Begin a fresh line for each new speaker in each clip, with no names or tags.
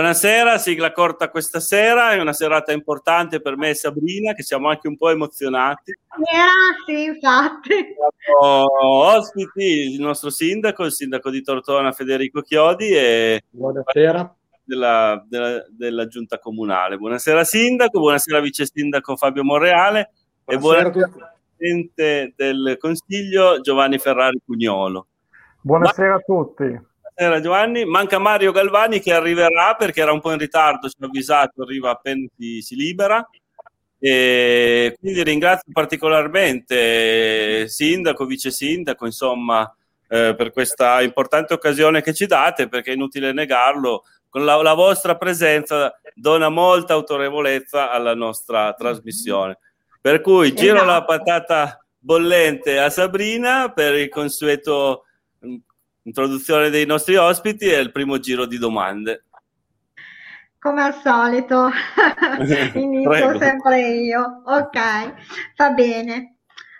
Buonasera, sigla corta questa sera, è una serata importante per me e Sabrina, che siamo anche un po' emozionati.
Grazie, infatti.
Siamo ospiti, il nostro sindaco, il sindaco di Tortona Federico Chiodi e
Buonasera.
Della, della, della giunta comunale. Buonasera sindaco, buonasera vice sindaco Fabio Monreale buonasera e buonasera presidente del consiglio Giovanni Ferrari Cugnolo.
Buonasera Ma... a tutti.
Buonasera Giovanni, manca Mario Galvani che arriverà perché era un po' in ritardo, ci ha avvisato, arriva appena si, si libera. E quindi ringrazio particolarmente sindaco, vice sindaco, insomma, eh, per questa importante occasione che ci date, perché è inutile negarlo, con la, la vostra presenza dona molta autorevolezza alla nostra trasmissione. Per cui giro esatto. la patata bollente a Sabrina per il consueto introduzione dei nostri ospiti e il primo giro di domande.
Come al solito, inizio sempre io. Ok, va bene.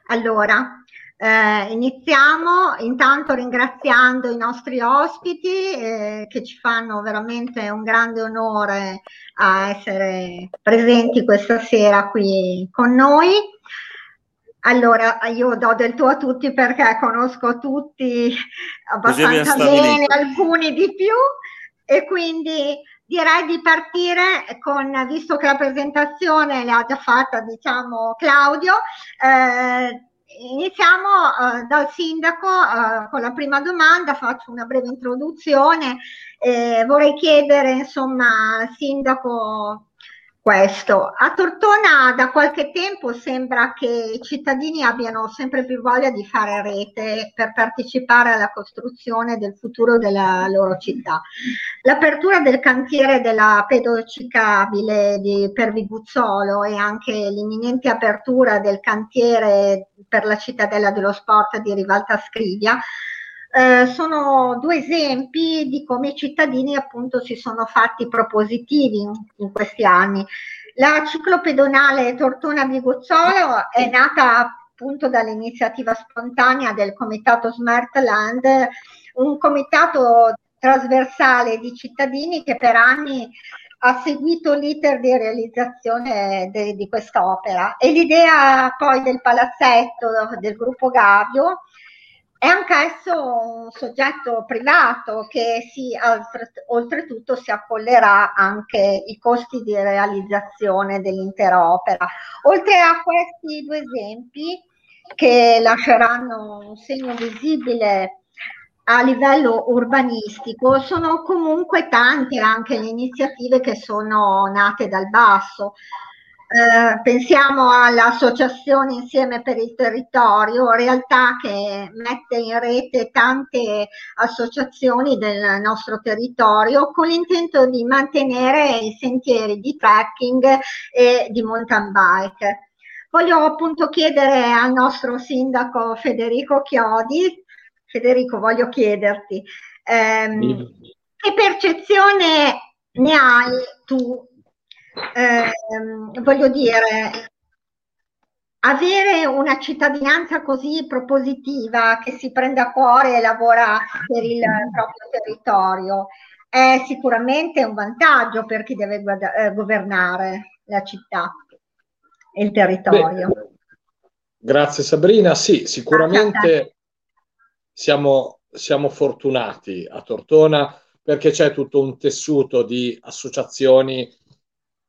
Allora, eh, iniziamo intanto ringraziando i nostri ospiti eh, che ci fanno veramente un grande onore a essere presenti questa sera qui con noi. Allora, io do del tuo a tutti perché conosco tutti abbastanza bene, alcuni di più, e quindi direi di partire con, visto che la presentazione l'ha già fatta, diciamo, Claudio, eh, iniziamo eh, dal sindaco eh, con la prima domanda, faccio una breve introduzione, vorrei chiedere, insomma, al sindaco questo. A Tortona da qualche tempo sembra che i cittadini abbiano sempre più voglia di fare rete per partecipare alla costruzione del futuro della loro città. L'apertura del cantiere della pedocicabile di, per Viguzzolo e anche l'imminente apertura del cantiere per la cittadella dello sport di Rivalta Scrivia eh, sono due esempi di come i cittadini appunto si sono fatti propositivi in, in questi anni. La ciclopedonale Tortona Viguzzolo è nata appunto dall'iniziativa spontanea del comitato Smart Land, un comitato trasversale di cittadini che per anni ha seguito l'iter di realizzazione de, di quest'opera e l'idea poi del palazzetto del gruppo Gavio è anch'esso un soggetto privato che si, oltretutto si accollerà anche i costi di realizzazione dell'intera opera. Oltre a questi due esempi che lasceranno un segno visibile a livello urbanistico, sono comunque tante anche le iniziative che sono nate dal basso. Eh, pensiamo all'associazione Insieme per il Territorio, realtà che mette in rete tante associazioni del nostro territorio con l'intento di mantenere i sentieri di trekking e di mountain bike. Voglio appunto chiedere al nostro sindaco Federico Chiodi, Federico voglio chiederti, ehm, che percezione ne hai tu eh, voglio dire, avere una cittadinanza così propositiva che si prende a cuore e lavora per il proprio territorio è sicuramente un vantaggio per chi deve guada- eh, governare la città e il territorio. Beh,
grazie Sabrina, sì, sicuramente siamo, siamo fortunati a Tortona perché c'è tutto un tessuto di associazioni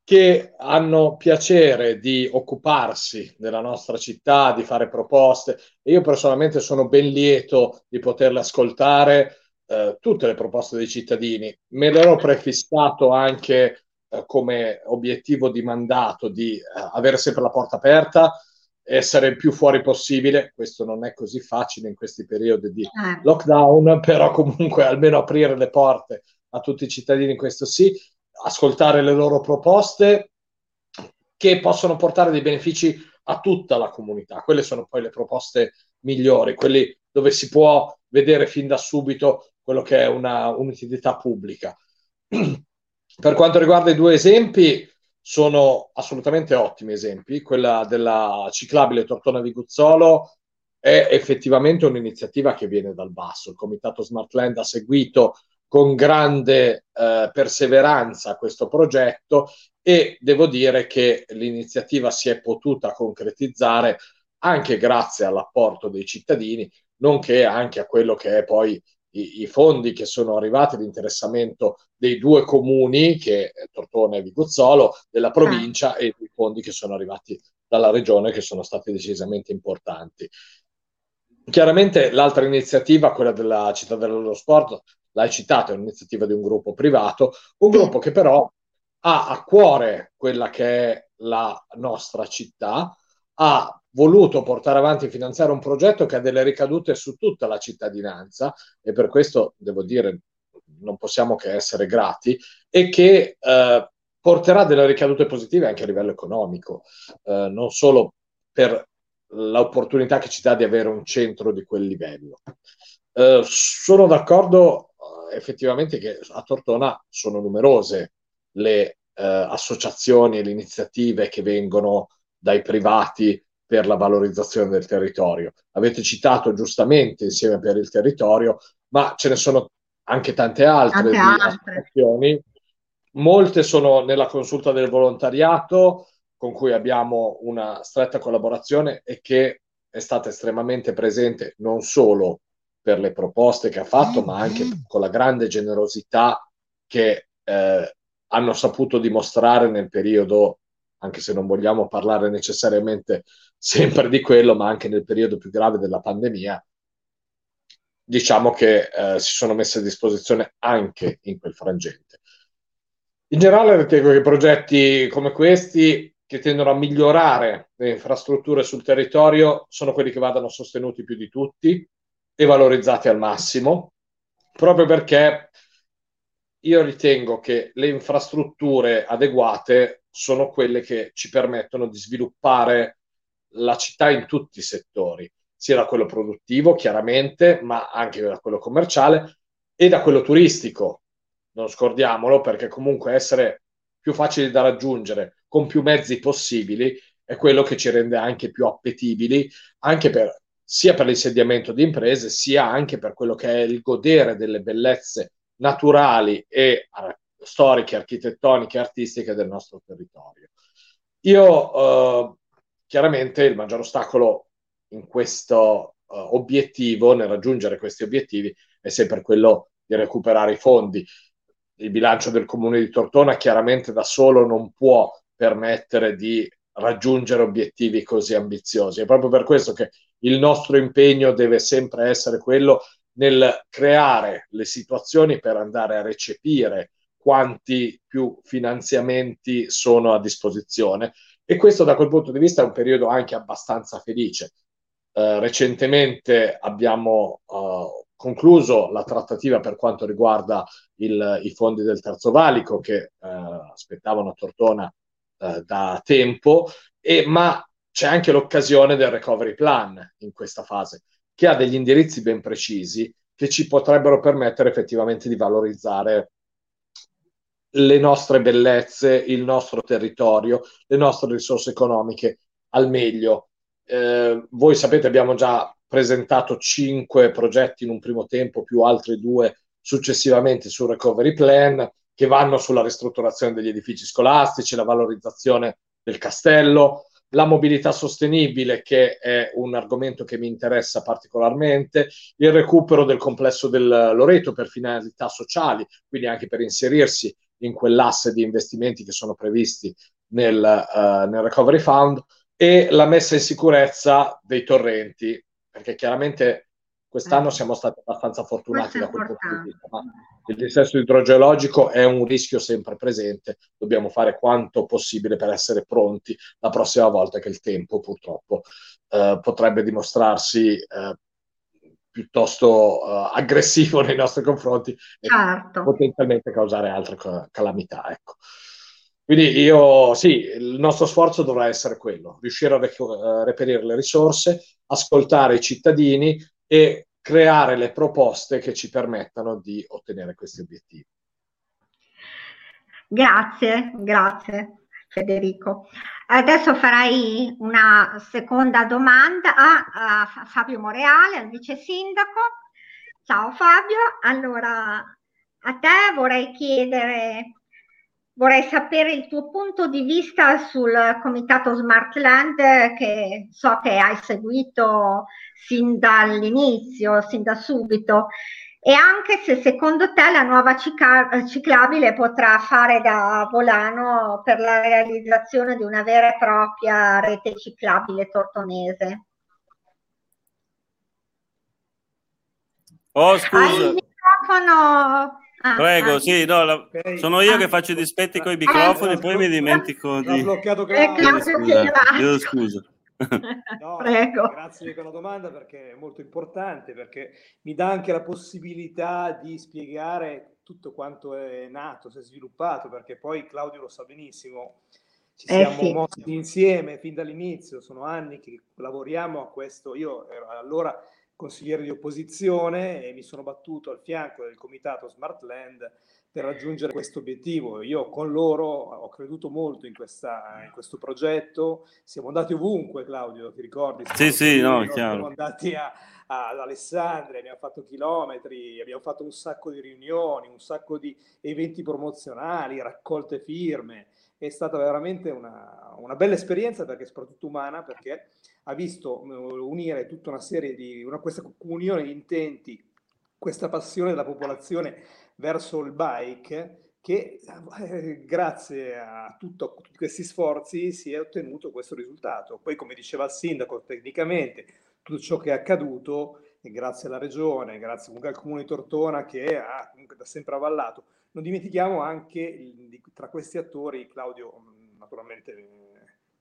che hanno piacere di occuparsi della nostra città, di fare proposte. E io personalmente sono ben lieto di poterle ascoltare eh, tutte le proposte dei cittadini. Me l'ero prefissato anche eh, come obiettivo di mandato di eh, avere sempre la porta aperta, essere il più fuori possibile. Questo non è così facile in questi periodi di eh. lockdown, però comunque almeno aprire le porte a tutti i cittadini, questo sì ascoltare le loro proposte che possono portare dei benefici a tutta la comunità. Quelle sono poi le proposte migliori, quelli dove si può vedere fin da subito quello che è una, un'utilità pubblica. per quanto riguarda i due esempi, sono assolutamente ottimi esempi. Quella della ciclabile Tortona Viguzzolo è effettivamente un'iniziativa che viene dal basso. Il Comitato Smart Land ha seguito con grande eh, perseveranza questo progetto e devo dire che l'iniziativa si è potuta concretizzare anche grazie all'apporto dei cittadini, nonché anche a quello che è poi i, i fondi che sono arrivati, l'interessamento dei due comuni, che è Tortona e Viguzzolo, della provincia e i fondi che sono arrivati dalla regione, che sono stati decisamente importanti. Chiaramente l'altra iniziativa, quella della città dello sport, l'hai citato, è un'iniziativa di un gruppo privato, un gruppo che però ha a cuore quella che è la nostra città, ha voluto portare avanti e finanziare un progetto che ha delle ricadute su tutta la cittadinanza e per questo devo dire non possiamo che essere grati e che eh, porterà delle ricadute positive anche a livello economico, eh, non solo per l'opportunità che ci dà di avere un centro di quel livello. Eh, sono d'accordo effettivamente che a Tortona sono numerose le eh, associazioni e le iniziative che vengono dai privati per la valorizzazione del territorio. Avete citato giustamente insieme per il territorio, ma ce ne sono anche tante altre, tante altre. Molte sono nella consulta del volontariato, con cui abbiamo una stretta collaborazione e che è stata estremamente presente non solo per le proposte che ha fatto, ma anche con la grande generosità che eh, hanno saputo dimostrare nel periodo, anche se non vogliamo parlare necessariamente sempre di quello, ma anche nel periodo più grave della pandemia, diciamo che eh, si sono messe a disposizione anche in quel frangente. In generale ritengo che progetti come questi, che tendono a migliorare le infrastrutture sul territorio, sono quelli che vadano sostenuti più di tutti valorizzati al massimo, proprio perché io ritengo che le infrastrutture adeguate sono quelle che ci permettono di sviluppare la città in tutti i settori, sia da quello produttivo, chiaramente, ma anche da quello commerciale e da quello turistico. Non scordiamolo, perché comunque essere più facili da raggiungere con più mezzi possibili è quello che ci rende anche più appetibili, anche per, sia per l'insediamento di imprese, sia anche per quello che è il godere delle bellezze naturali e uh, storiche, architettoniche artistiche del nostro territorio. Io uh, chiaramente il maggior ostacolo in questo uh, obiettivo, nel raggiungere questi obiettivi, è sempre quello di recuperare i fondi. Il bilancio del comune di Tortona chiaramente da solo non può permettere di raggiungere obiettivi così ambiziosi. È proprio per questo che il nostro impegno deve sempre essere quello nel creare le situazioni per andare a recepire quanti più finanziamenti sono a disposizione e questo da quel punto di vista è un periodo anche abbastanza felice. Eh, recentemente abbiamo uh, concluso la trattativa per quanto riguarda il, i fondi del Terzo Valico che uh, aspettavano Tortona uh, da tempo, e, ma c'è anche l'occasione del recovery plan in questa fase che ha degli indirizzi ben precisi che ci potrebbero permettere effettivamente di valorizzare le nostre bellezze, il nostro territorio, le nostre risorse economiche al meglio. Eh, voi sapete, abbiamo già presentato cinque progetti in un primo tempo, più altri due successivamente sul recovery plan, che vanno sulla ristrutturazione degli edifici scolastici, la valorizzazione del castello, la mobilità sostenibile, che è un argomento che mi interessa particolarmente, il recupero del complesso del Loreto per finalità sociali, quindi anche per inserirsi in quell'asse di investimenti che sono previsti nel, uh, nel Recovery Fund, e la messa in sicurezza dei torrenti, perché chiaramente quest'anno eh. siamo stati abbastanza fortunati da quel punto di vista, ma il dissesto idrogeologico è un rischio sempre presente, dobbiamo fare quanto possibile per essere pronti la prossima volta che il tempo purtroppo eh, potrebbe dimostrarsi eh, piuttosto uh, aggressivo nei nostri confronti certo. e potenzialmente causare altre calamità. Ecco. Quindi io sì, il nostro sforzo dovrà essere quello, riuscire a rec- uh, reperire le risorse, ascoltare i cittadini e creare le proposte che ci permettano di ottenere questi obiettivi.
Grazie, grazie Federico. Adesso farei una seconda domanda a, Fabio Moreale, al vice sindaco. Ciao Fabio, allora a te vorrei chiedere, vorrei sapere il tuo punto di vista sul comitato Smartland che so che hai seguito sin dall'inizio, sin da subito. E anche se secondo te la nuova ciclabile potrà fare da volano per la realizzazione di una vera e propria rete ciclabile tortonese.
Oh, scusa. Hai il microfono. Ah, Prego, ah. sì, no, la... okay. sono io ah. che faccio i dispetti con i microfoni, ah, poi mi dimentico di... Bloccato Claudio.
Scusa, scusa. No, Prego. Grazie per la domanda perché è molto importante, perché mi dà anche la possibilità di spiegare tutto quanto è nato, si è sviluppato, perché poi Claudio lo sa benissimo, ci eh siamo sì. mossi insieme fin dall'inizio, sono anni che lavoriamo a questo, io ero allora consigliere di opposizione e mi sono battuto al fianco del comitato Smart Land per raggiungere questo obiettivo. Io con loro ho creduto molto in, questa, in questo progetto, siamo andati ovunque Claudio, ti ricordi?
Sì, sì, no, chiaro.
Siamo andati a, a, ad Alessandria, abbiamo fatto chilometri, abbiamo fatto un sacco di riunioni, un sacco di eventi promozionali, raccolte firme. È stata veramente una, una bella esperienza perché soprattutto umana, perché ha visto unire tutta una serie di, una, questa comunione di intenti, questa passione della popolazione verso il bike che eh, grazie a, tutto, a, tutti questi sforzi si è ottenuto questo risultato. Poi, come diceva il sindaco, tecnicamente tutto ciò che è accaduto grazie alla regione, grazie comunque al comune di Tortona che ha comunque da sempre avallato. Non dimentichiamo anche tra questi attori, Claudio mm, naturalmente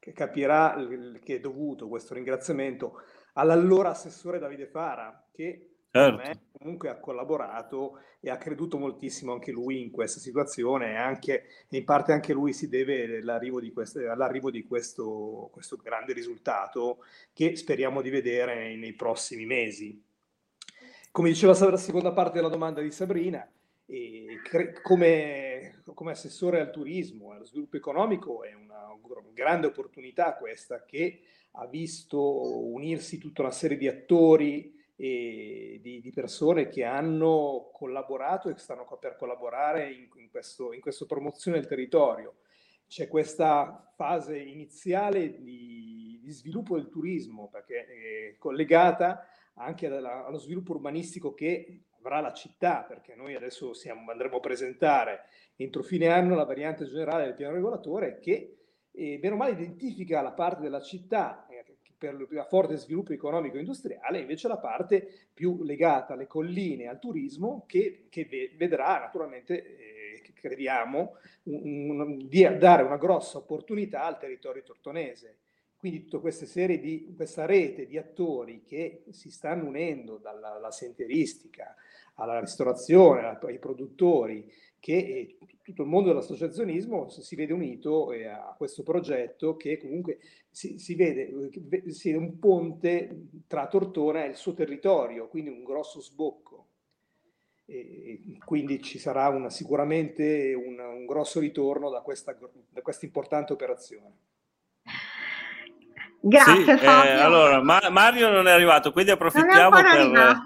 che capirà che è dovuto questo ringraziamento all'allora assessore Davide Fara che certo. comunque ha collaborato e ha creduto moltissimo anche lui in questa situazione e, anche, in parte anche lui si deve all'arrivo di, queste, all'arrivo di questo, questo grande risultato che speriamo di vedere nei prossimi mesi. Come diceva la seconda parte della domanda di Sabrina, come, come, assessore al turismo e allo sviluppo economico è una grande opportunità questa che ha visto unirsi tutta una serie di attori e di, di, persone che hanno collaborato e stanno per collaborare in, in, questo, in questa promozione del territorio. C'è questa fase iniziale di, di sviluppo del turismo, perché è collegata anche alla, allo sviluppo urbanistico che avrà la città, perché noi adesso siamo, andremo a presentare entro fine anno la variante generale del piano regolatore che, eh, bene male, identifica la parte della città per il forte sviluppo economico e industriale, invece la parte più legata alle colline, al turismo, che, che vedrà naturalmente, eh, crediamo, un, un, di dare una grossa opportunità al territorio tortonese. Quindi tutta questa serie di, questa rete di attori che si stanno unendo dalla, dalla senteristica alla ristorazione, ai produttori, che eh, tutto il mondo dell'associazionismo si vede unito eh, a questo progetto che comunque si, si vede si un ponte tra Tortona e il suo territorio, quindi un grosso sbocco. E quindi ci sarà una, sicuramente un, un, grosso ritorno da questa, da questa importante operazione.
Grazie sì, eh, allora, Ma- Mario non è arrivato, quindi approfittiamo per,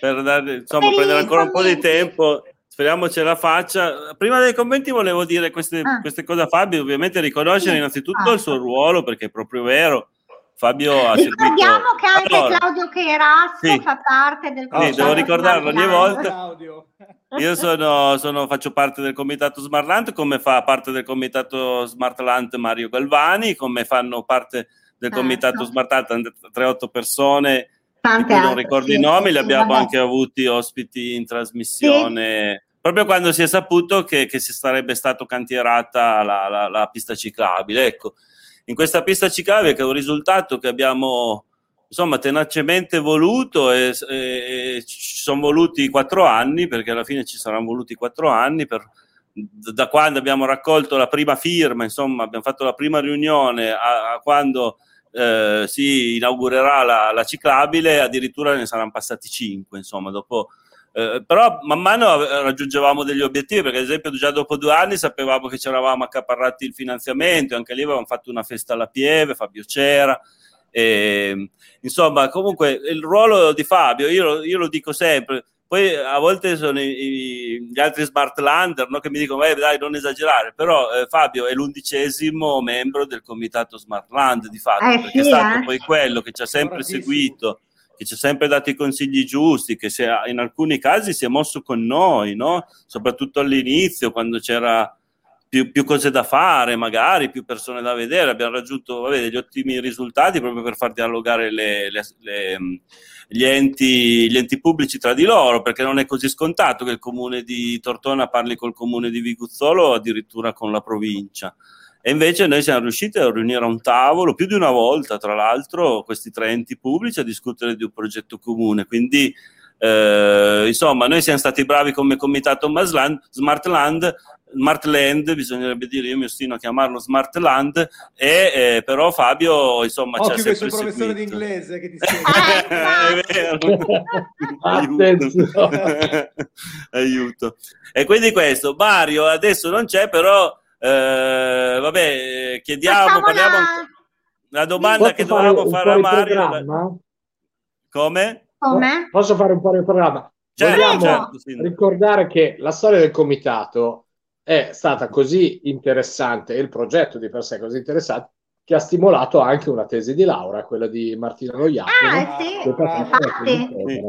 per dare, insomma, prendere ancora un po' di tempo speriamo ce la faccia. Prima dei commenti volevo dire queste, ah. queste cose a Fabio, ovviamente riconoscere sì. innanzitutto ah. il suo ruolo, perché è proprio vero. Fabio ha
Ricordiamo seguito... che anche allora, Claudio Cherasso sì. fa parte del
comitato. Sì, devo ricordarlo ogni volta. Io sono, sono, faccio parte del comitato Smartland, come fa parte del comitato Smartland Mario Galvani, come fanno parte del certo. comitato Smartland 3-8 persone Tante non ricordo sì, i nomi, li abbiamo vabbè. anche avuti ospiti in trasmissione. Sì. Proprio quando si è saputo che, che si sarebbe stato cantierata la, la, la, pista ciclabile. Ecco, in questa pista ciclabile, che è un risultato che abbiamo insomma tenacemente voluto e, e, e ci sono voluti quattro anni, perché alla fine ci saranno voluti quattro anni per, da quando abbiamo raccolto la prima firma, insomma, abbiamo fatto la prima riunione a, a quando eh, si inaugurerà la, la, ciclabile, addirittura ne saranno passati 5, insomma, dopo... Eh, però man mano raggiungevamo degli obiettivi perché ad esempio già dopo due anni sapevamo che ci eravamo accaparrati il finanziamento anche lì avevamo fatto una festa alla Pieve, Fabio c'era e, insomma comunque il ruolo di Fabio io, io lo dico sempre poi a volte sono i, i, gli altri smart lander no, che mi dicono eh, dai non esagerare, però eh, Fabio è l'undicesimo membro del comitato smart land di fatto, eh, perché sì, è stato eh. poi quello che ci ha sempre seguito che ci ha sempre dato i consigli giusti, che ha, in alcuni casi si è mosso con noi, no? soprattutto all'inizio, quando c'era più, più, cose da fare, magari più persone da vedere. Abbiamo raggiunto vabbè, degli ottimi risultati proprio per far dialogare le, le, le, gli, enti, gli, enti, pubblici tra di loro, perché non è così scontato che il comune di Tortona parli col comune di Viguzzolo o addirittura con la provincia. E invece noi siamo riusciti a riunire a un tavolo più di una volta, tra l'altro, questi tre enti pubblici a discutere di un progetto comune. Quindi, eh, insomma, noi siamo stati bravi come comitato Masland, Smart Land, Smart Land, bisognerebbe dire, io mi ostino a chiamarlo Smart Land, e, eh, però Fabio, insomma,
Occhio
ci ha sempre
questo professore di inglese che ti
spiega. Aiuto. Aiuto. E quindi questo, Mario adesso non c'è, però eh, vabbè, chiediamo, parliamo la, la domanda che dovevamo fare a Mario. Come?
Come?
Posso fare un po' di programma? Certo, Vogliamo certo, sì. ricordare che la storia del comitato è stata così interessante e il progetto di per sé così interessante che ha stimolato anche una tesi di laurea, quella di Martina Loiato.
Ah, sì, infatti. Sì,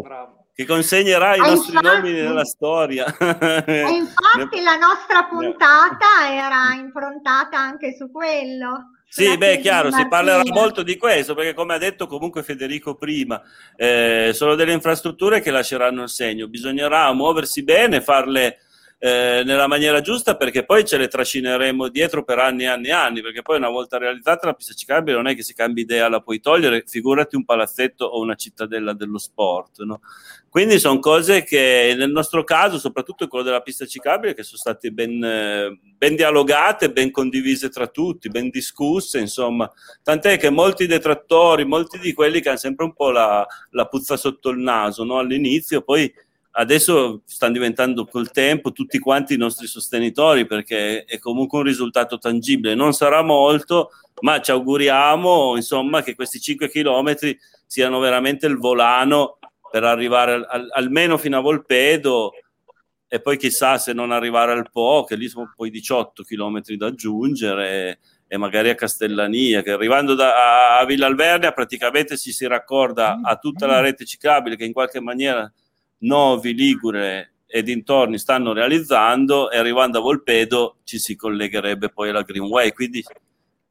che consegnerà i ah, nostri infatti, nomi nella storia.
E infatti la nostra puntata era improntata anche su quello.
Sì, beh, chiaro, si parlerà molto di questo, perché come ha detto comunque Federico prima, eh, sono delle infrastrutture che lasceranno il segno, bisognerà muoversi bene, farle eh, nella maniera giusta perché poi ce le trascineremo dietro per anni e anni e anni perché poi una volta realizzata la pista ciclabile non è che si cambi idea la puoi togliere figurati un palazzetto o una cittadella dello sport no? quindi sono cose che nel nostro caso soprattutto quello della pista ciclabile che sono state ben, ben dialogate ben condivise tra tutti ben discusse insomma tant'è che molti detrattori molti di quelli che hanno sempre un po' la, la puzza sotto il naso no? all'inizio poi adesso stanno diventando col tempo tutti quanti i nostri sostenitori perché è comunque un risultato tangibile. Non sarà molto, ma ci auguriamo insomma che questi 5 chilometri siano veramente il volano per arrivare al, al, almeno fino a Volpedo e poi chissà se non arrivare al Po, che lì sono poi 18 chilometri da aggiungere e magari a Castellania, che arrivando da, a Villa Alvernia praticamente si si raccorda a tutta la rete ciclabile che in qualche maniera Novi, Ligure e dintorni stanno realizzando e arrivando a Volpedo ci si collegherebbe poi alla Greenway, quindi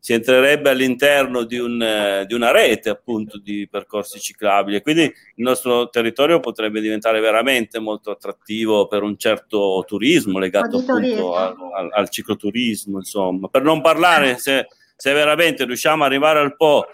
si entrerebbe all'interno di, un, eh, di, una rete appunto di percorsi ciclabili. Quindi il nostro territorio potrebbe diventare veramente molto attrattivo per un certo turismo legato appunto al, al, al, cicloturismo, insomma. Per non parlare se, se veramente riusciamo ad arrivare al Po,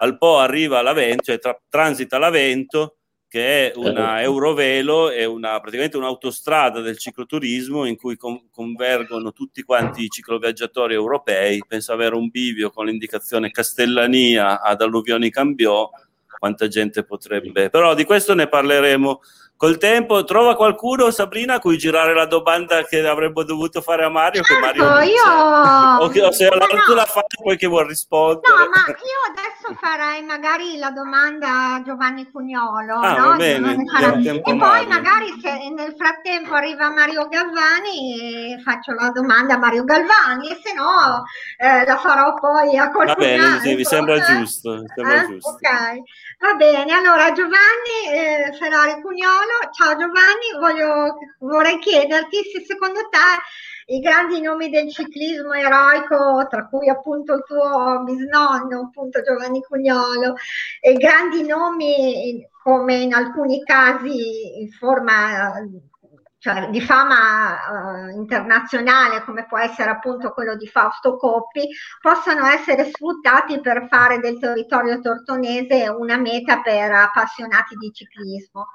al Po arriva l'Avento, cioè tra, transita l'Avento, che è una Eurovelo, è una, praticamente un'autostrada del cicloturismo in cui con, convergono tutti quanti i cicloviaggiatori europei. Penso avere un bivio con l'indicazione Castellania ad Alluvioni Cambiò, quanta gente potrebbe. Però di questo ne parleremo col tempo trova qualcuno, Sabrina, a cui girare la domanda che avremmo dovuto fare a Mario.
Certo,
che Mario
io...
o, che, o se no. tu la fai poi che vuol rispondere.
No, ma io adesso farei magari la domanda a Giovanni Cugnolo.
Ah,
no?
bene,
e poi Mario. magari se nel frattempo arriva Mario Galvani faccio la domanda a Mario Galvani e se no eh, la farò poi a qualcun
Va bene, sì, mi sembra giusto. Mi sembra
eh?
giusto.
Ok, va bene. Allora Giovanni eh, Ferrari Cugnolo ciao Giovanni, voglio, vorrei chiederti se secondo te i grandi nomi del ciclismo eroico, tra cui appunto il tuo bisnonno, appunto Giovanni Cugnolo, e grandi nomi come in alcuni casi in forma cioè, di fama uh, internazionale come può essere appunto quello di Fausto Coppi possono essere sfruttati per fare del territorio tortonese una meta per appassionati di ciclismo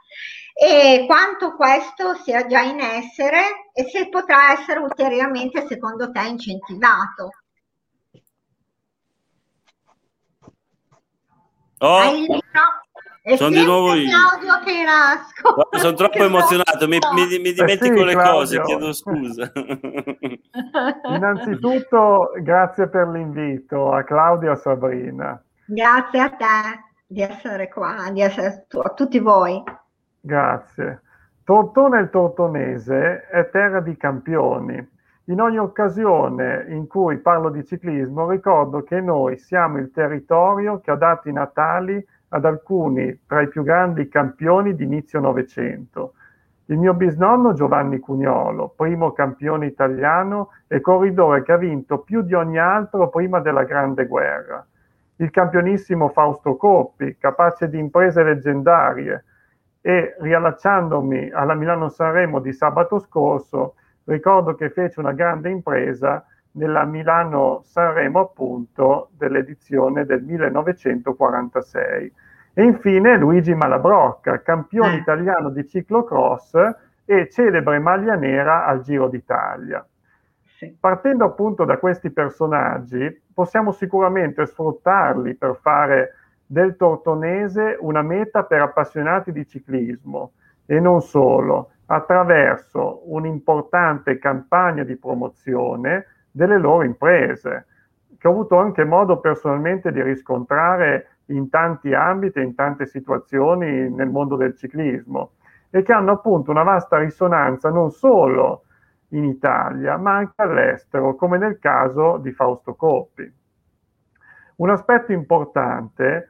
e quanto questo sia già in essere e se potrà essere ulteriormente secondo te incentivato.
Oh. E sono di nuovo io.
Claudio Perasco.
Sono troppo emozionato, mi, mi, mi dimentico eh sì, le Claudio. cose, chiedo scusa.
Innanzitutto, grazie per l'invito a Claudio e a Sabrina.
Grazie a te di essere qua, di essere tu, a tutti voi.
Grazie. Tortona il Tortonese è terra di campioni. In ogni occasione in cui parlo di ciclismo ricordo che noi siamo il territorio che ha dato i natali ad alcuni tra i più grandi campioni di inizio Novecento. Il mio bisnonno Giovanni Cugnolo, primo campione italiano e corridore che ha vinto più di ogni altro prima della Grande Guerra. Il campionissimo Fausto Coppi, capace di imprese leggendarie, e riallacciandomi alla Milano-Sanremo di sabato scorso, ricordo che fece una grande impresa nella Milano-Sanremo appunto dell'edizione del 1946. E infine Luigi Malabrocca, campione eh. italiano di ciclocross e celebre maglia nera al Giro d'Italia. Partendo appunto da questi personaggi, possiamo sicuramente sfruttarli per fare del Tortonese una meta per appassionati di ciclismo e non solo, attraverso un'importante campagna di promozione delle loro imprese, che ho avuto anche modo personalmente di riscontrare in tanti ambiti in tante situazioni nel mondo del ciclismo e che hanno appunto una vasta risonanza non solo in Italia ma anche all'estero, come nel caso di Fausto Coppi. Un aspetto importante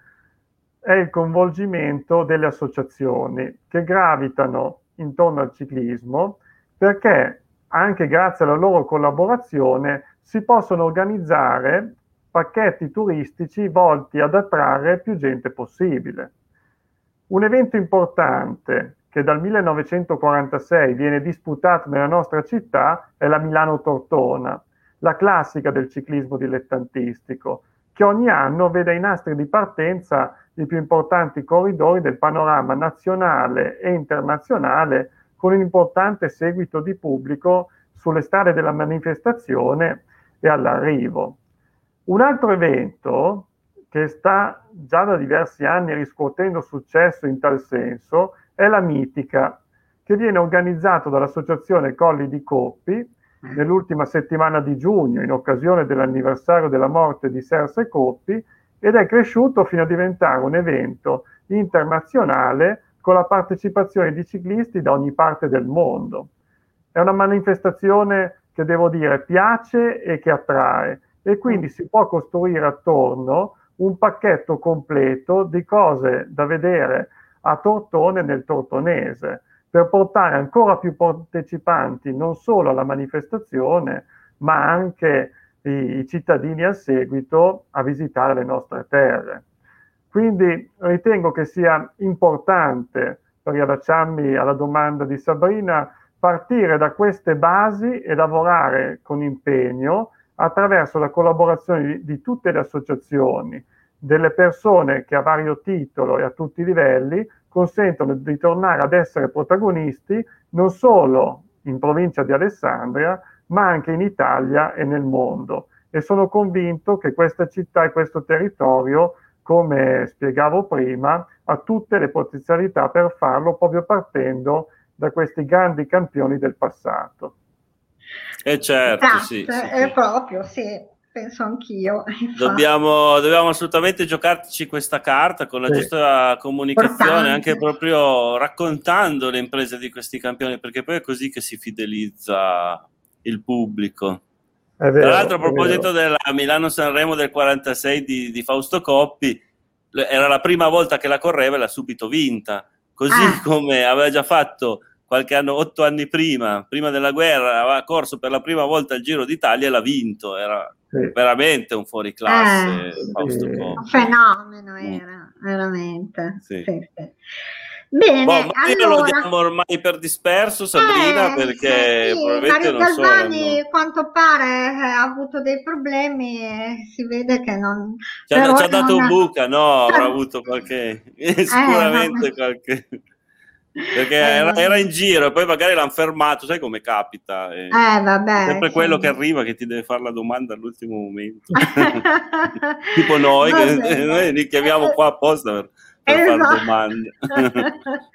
è il coinvolgimento delle associazioni che gravitano intorno al ciclismo perché anche grazie alla loro collaborazione si possono organizzare pacchetti turistici volti ad attrarre più gente possibile. Un evento importante che dal 1946 viene disputato nella nostra città è la Milano Tortona, la classica del ciclismo dilettantistico, che ogni anno vede ai nastri di partenza i più importanti corridori del panorama nazionale e internazionale con un importante seguito di pubblico sulle strade della manifestazione e all'arrivo. Un altro evento che sta già da diversi anni riscuotendo successo in tal senso è la Mitica, che viene organizzato dall'Associazione Colli di Coppi nell'ultima settimana di giugno in occasione dell'anniversario della morte di Serse Coppi ed è cresciuto fino a diventare un evento internazionale con la partecipazione di ciclisti da ogni parte del mondo. È una manifestazione che devo dire piace e che attrae e quindi si può costruire attorno un pacchetto completo di cose da vedere a Tortone nel Tortonese per portare ancora più partecipanti non solo alla manifestazione ma anche i, cittadini al seguito a visitare le nostre terre. Quindi ritengo che sia importante, per riallacciarmi alla domanda di Sabrina, partire da queste basi e lavorare con impegno attraverso la collaborazione di, di, tutte le associazioni, delle persone che a vario titolo e a tutti i livelli consentono di tornare ad essere protagonisti non solo in provincia di Alessandria, ma anche in Italia e nel mondo. E sono convinto che questa città e questo territorio, come spiegavo prima, ha tutte le potenzialità per farlo proprio partendo da questi grandi campioni del passato.
E eh certo, esatto, sì, sì,
è proprio, sì penso anch'io.
Dobbiamo, dobbiamo, assolutamente giocarci questa carta con la sì. giusta comunicazione, Importante. anche proprio raccontando le imprese di questi campioni, perché poi è così che si fidelizza il pubblico. Vero, Tra l'altro, a proposito della Milano-Sanremo del 46 di, di, Fausto Coppi, era la prima volta che la correva e l'ha subito vinta, così ah. come aveva già fatto qualche anno, otto anni prima, prima della guerra, aveva corso per la prima volta il Giro d'Italia e l'ha vinto. Era sì. veramente un fuoriclasse. Eh,
Fausto sì. Un fenomeno era, veramente. Sì. Bene,
boh, ma allora... lo diamo ormai per disperso, Sabrina, eh, perché sì, probabilmente Mario
Galvani, so, quanto pare, eh, ha avuto dei problemi e si vede che non...
Ci ha, ci ha dato un buca, no? Avrà avuto qualche... Eh, sicuramente eh, qualche... Perché eh, era, era, in giro e poi magari l'hanno fermato, sai come capita?
Eh, eh vabbè.
Sempre sì. quello che arriva che ti deve fare la domanda all'ultimo momento. tipo noi, che, noi li chiamiamo qua apposta per per esatto. fare domande.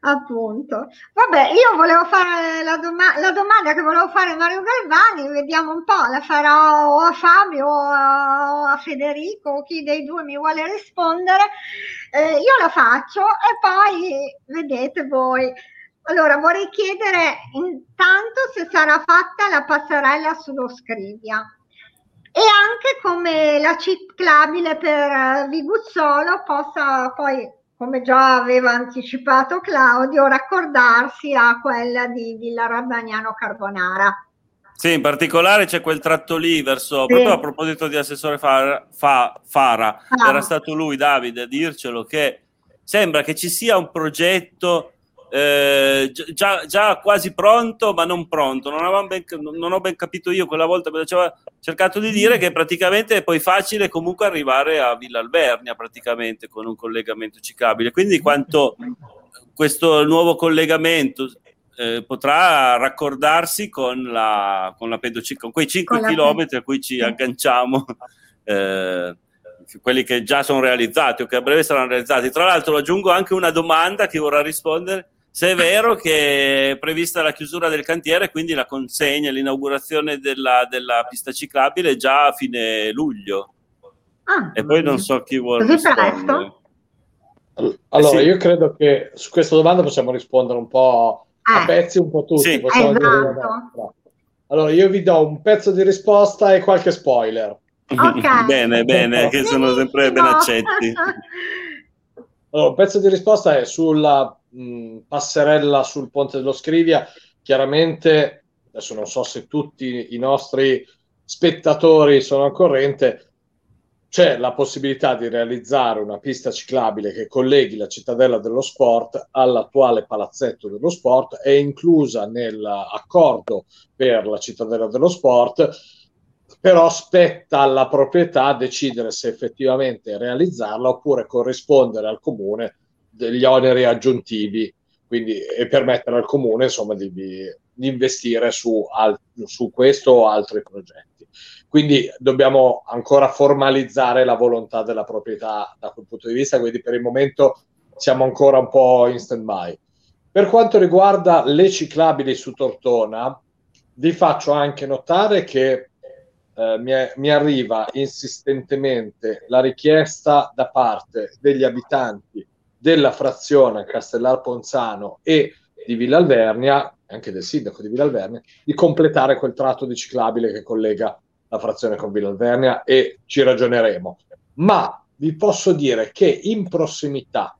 Appunto. Vabbè, io volevo fare la, doma- la, domanda che volevo fare a Mario Galvani, vediamo un po', la farò o a Fabio o a, a Federico, chi dei due mi vuole rispondere. Eh, io la faccio e poi vedete voi. allora vorrei chiedere intanto se sarà fatta la passerella sullo Scrivia e anche come la ciclabile per Viguzzolo possa poi, come già aveva anticipato Claudio, raccordarsi a quella di Villa Rabbaniano Carbonara.
Sì, in particolare c'è quel tratto lì verso, sì. proprio a proposito di assessore Fara, fa, Fara ah. era stato lui Davide a dircelo che sembra che ci sia un progetto eh, già, già, quasi pronto ma non pronto. Non, ben, non, ho ben capito io quella volta cosa aveva cercato di dire che praticamente è poi facile comunque arrivare a Villa Albernia praticamente con un collegamento ciclabile. Quindi quanto questo nuovo collegamento eh, potrà raccordarsi con la, con la pedocic- con quei 5 con km a cui ci agganciamo, eh, quelli che già sono realizzati o che a breve saranno realizzati. Tra l'altro aggiungo anche una domanda che vorrà rispondere se è vero che è prevista la chiusura del cantiere, quindi la consegna, l'inaugurazione della, della pista ciclabile già a fine luglio. Ah, e poi non so chi vuole rispondere.
Allora, eh sì. io credo che su questa domanda possiamo rispondere un po' a eh. pezzi un po' tutti. Sì. Esatto. Allora, io vi do un pezzo di risposta e qualche spoiler.
Okay. bene, bene, che sono sempre ben accetti.
Allora, un pezzo di risposta è sulla mh, passerella sul ponte dello Scrivia. Chiaramente, adesso non so se tutti i nostri spettatori sono al corrente, c'è la possibilità di realizzare una pista ciclabile che colleghi la cittadella dello sport all'attuale palazzetto dello sport, è inclusa nell'accordo per la cittadella dello sport, però spetta alla proprietà decidere se effettivamente realizzarla oppure corrispondere al comune degli oneri aggiuntivi quindi, e permettere al comune insomma, di, di investire su, al, su questo o altri progetti. Quindi dobbiamo ancora formalizzare la volontà della proprietà da quel punto di vista, quindi per il momento siamo ancora un po' in stand-by. Per quanto riguarda le ciclabili su Tortona, vi faccio anche notare che eh, mi, è, mi, arriva insistentemente la richiesta da parte degli abitanti della frazione Castellar Ponzano e di Villa Alvernia, anche del sindaco di Villa Alvernia, di completare quel tratto di ciclabile che collega la frazione con Villa Alvernia e ci ragioneremo. Ma vi posso dire che in prossimità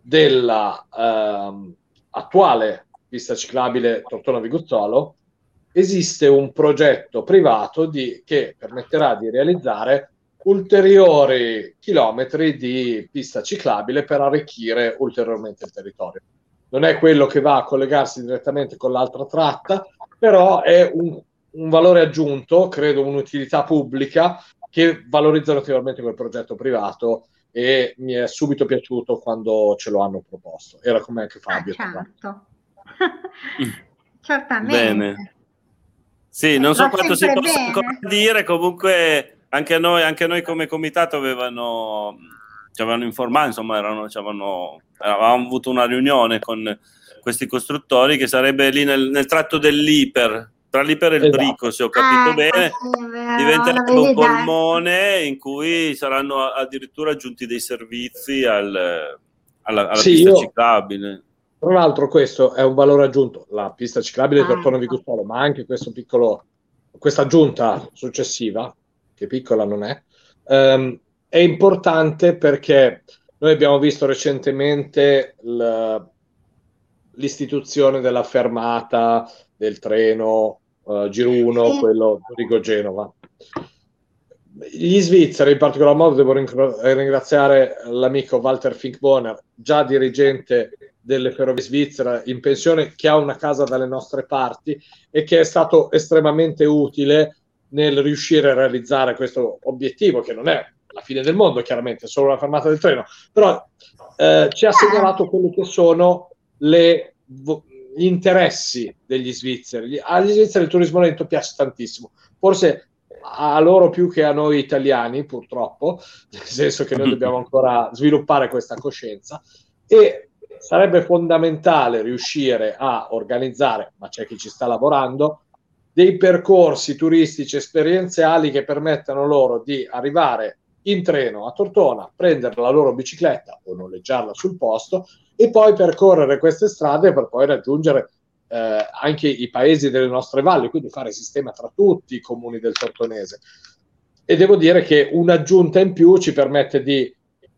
della ehm, attuale pista ciclabile Tortona Viguzzolo esiste un progetto privato di, che permetterà di realizzare ulteriori chilometri di pista ciclabile per arricchire ulteriormente il territorio. Non è quello che va a collegarsi direttamente con l'altra tratta, però è un un valore aggiunto, credo un'utilità pubblica che valorizza notevolmente quel progetto privato e mi è subito piaciuto quando ce lo hanno proposto. Era come anche Fabio.
Ah, certo. Certamente. Bene.
Sì, non so quanto si possa ancora dire, comunque anche noi, anche noi come comitato avevano, ci avevano informato, insomma, erano, ci avevano, avevamo avuto una riunione con questi costruttori che sarebbe lì nel, nel tratto dell'Iper, tra lì per il esatto. brico, se ho capito ah, bene, sì, diventerebbe un polmone in cui saranno addirittura aggiunti dei servizi al, alla, alla sì, pista io, ciclabile.
Tra l'altro questo è un valore aggiunto, la pista ciclabile ah, Tortone Vigustolo, ma anche questo piccolo, questa aggiunta successiva, che piccola non è, um, è importante perché noi abbiamo visto recentemente l'istituzione della fermata del treno uh, Giro 1, sì. quello Rigo-Genova. Gli svizzeri, in particolar modo, devo ringraziare l'amico Walter Finkboner, già dirigente delle ferrovie svizzere in pensione, che ha una casa dalle nostre parti e che è stato estremamente utile nel riuscire a realizzare questo obiettivo, che non è la fine del mondo, chiaramente, è solo una fermata del treno, però eh, ci ha segnalato quelle che sono le gli interessi degli svizzeri. Agli svizzeri il turismo lento piace tantissimo, forse a loro più che a noi italiani, purtroppo, nel senso che noi dobbiamo ancora sviluppare questa coscienza. E sarebbe fondamentale riuscire a organizzare, ma c'è chi ci sta lavorando, dei percorsi turistici esperienziali che permettano loro di arrivare in treno a Tortona, prendere la loro bicicletta o noleggiarla sul posto e poi percorrere queste strade per poi raggiungere eh, anche i paesi delle nostre valli, quindi fare sistema tra tutti i comuni del Tortonese. E devo dire che un'aggiunta in più ci permette di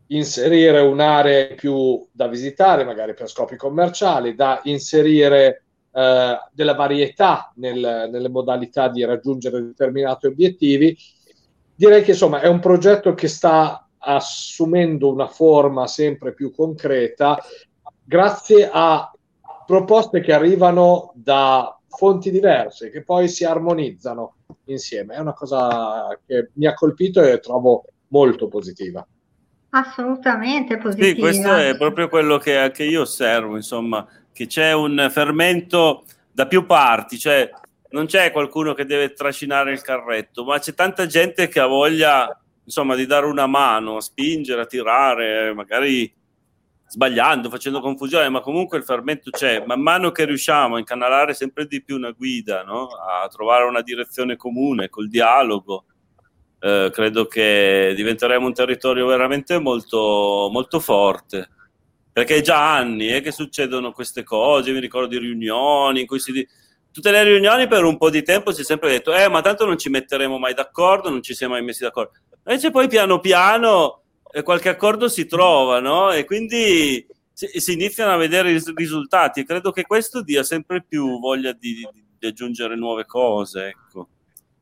inserire un'area più da visitare, magari per scopi commerciali, da inserire eh, della varietà nel, nelle modalità di raggiungere determinati obiettivi. Direi che insomma è un progetto che sta assumendo una forma sempre più concreta grazie a proposte che arrivano da fonti diverse che poi si armonizzano insieme. È una cosa che mi ha colpito e trovo molto positiva.
Assolutamente positiva.
Sì, questo è proprio quello che anche io osservo, insomma, che c'è un fermento da più parti, cioè non c'è qualcuno che deve trascinare il carretto, ma c'è tanta gente che ha voglia, insomma, di dare una mano, a spingere, a tirare, magari sbagliando, facendo confusione, ma comunque il fermento c'è. Man mano che riusciamo a incanalare sempre di più una guida, no? a trovare una direzione comune col dialogo, eh, credo che diventeremo un territorio veramente molto, molto forte. Perché è già anni eh, che succedono queste cose, mi ricordo di riunioni in cui si... Tutte le riunioni per un po' di tempo si è sempre detto, eh, ma tanto non ci metteremo mai d'accordo, non ci siamo mai messi d'accordo. Invece poi piano piano qualche accordo si trova, no? E quindi si, si, iniziano a vedere i risultati. Credo che questo dia sempre più voglia di, di, di aggiungere nuove cose. Ecco.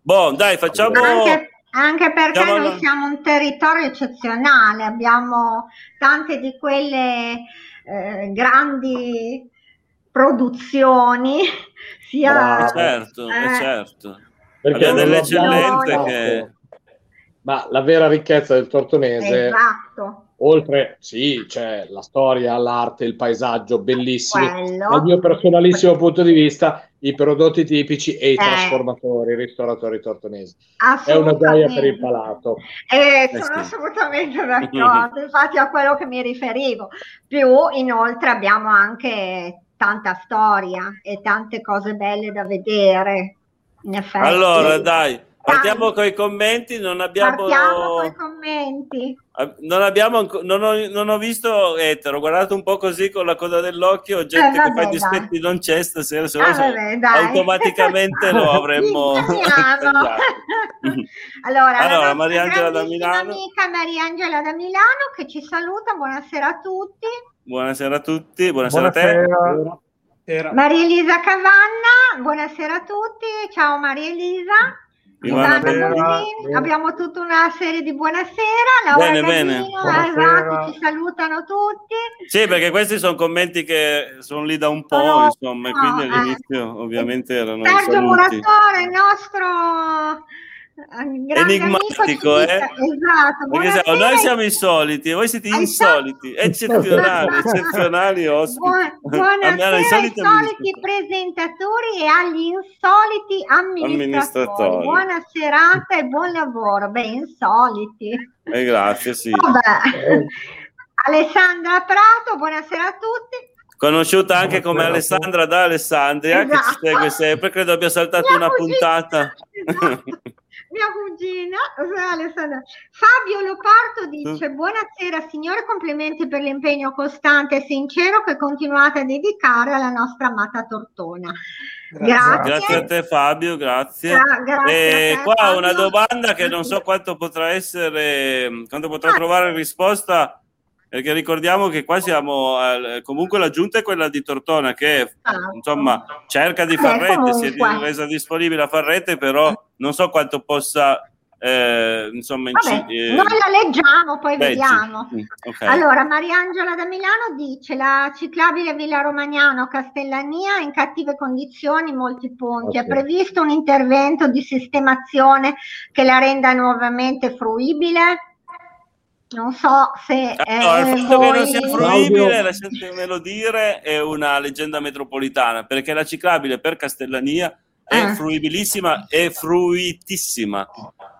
Boh, dai, facciamo.
Anche, anche perché facciamo... noi siamo un territorio eccezionale, abbiamo tante di quelle eh, grandi produzioni, sia.
Eh certo, eh, eh certo. Perché abbiamo delle eccellenze che
ma la vera ricchezza del tortonese, esatto. Oltre, sì, c'è la storia, l'arte, il paesaggio, bellissimi, Quello. dal mio personalissimo punto di vista, i prodotti tipici e i eh. trasformatori, i ristoratori tortonesi. È una gioia per il palato.
Eh, sono eh sì. assolutamente d'accordo, infatti a quello che mi riferivo. Più, inoltre, abbiamo anche tanta storia e tante cose belle da vedere. In effetti.
Allora, dai, Partiamo con i commenti, non abbiamo...
Partiamo con i commenti.
Non, abbiamo, non, ho, non ho visto Etero, guardate un po' così con la coda dell'occhio, gente eh, vabbè, che fa dispetti non c'è stasera, se ah, no vabbè, automaticamente lo avremmo...
allora,
allora Mariangela da
Milano. amica Mariangela da Milano che ci saluta, buonasera a tutti.
Buonasera a tutti, buonasera, buonasera. a
te. Maria Elisa Cavanna, buonasera a tutti, ciao Maria Elisa. Abbiamo tutta una serie di buonasera. Laura bene, bene. Esatto, ci salutano tutti.
Sì, perché questi sono commenti che sono lì da un po', no, insomma, no, quindi all'inizio eh. ovviamente erano
Sergio Muratore, il nostro
enigmatico, eh?
Esatto.
Perché se, noi siamo insoliti, voi siete insoliti, eccezionali, eccezionali ospiti.
Buon, buonasera ai soliti, soliti presentatori e agli insoliti amministratori. amministratori. Buona serata e buon lavoro. Beh, insoliti.
Eh, grazie, sì.
Alessandra Prato, buonasera a tutti
conosciuta anche come Alessandra da Alessandria, esatto. che ci esatto. segue sempre. Credo abbia saltato Mia una puntata.
Esatto mia cugina Alessandra. Fabio Loparto dice buonasera signore, complimenti per l'impegno costante e sincero che continuate a dedicare alla nostra amata Tortona.
Grazie. grazie a te Fabio, grazie. Gra- grazie e te, qua Fabio. una domanda che non so quanto potrà essere, quanto potrà ah. trovare risposta perché ricordiamo che qua siamo eh, comunque la giunta è quella di Tortona che ah, insomma cerca di far rete, si è resa disponibile a far rete, però non so quanto possa eh, insomma
Vabbè, eh, noi la leggiamo poi leggi. vediamo okay. allora Mariangela da Milano dice la ciclabile Villa Romagnano Castellania è in cattive condizioni molti ponti okay. è previsto un intervento di sistemazione che la renda nuovamente fruibile non so se
allora, il fatto voi... che non sia fruibile, lasciatemelo dire, è una leggenda metropolitana perché la ciclabile per Castellania è ah. fruibilissima e fruitissima.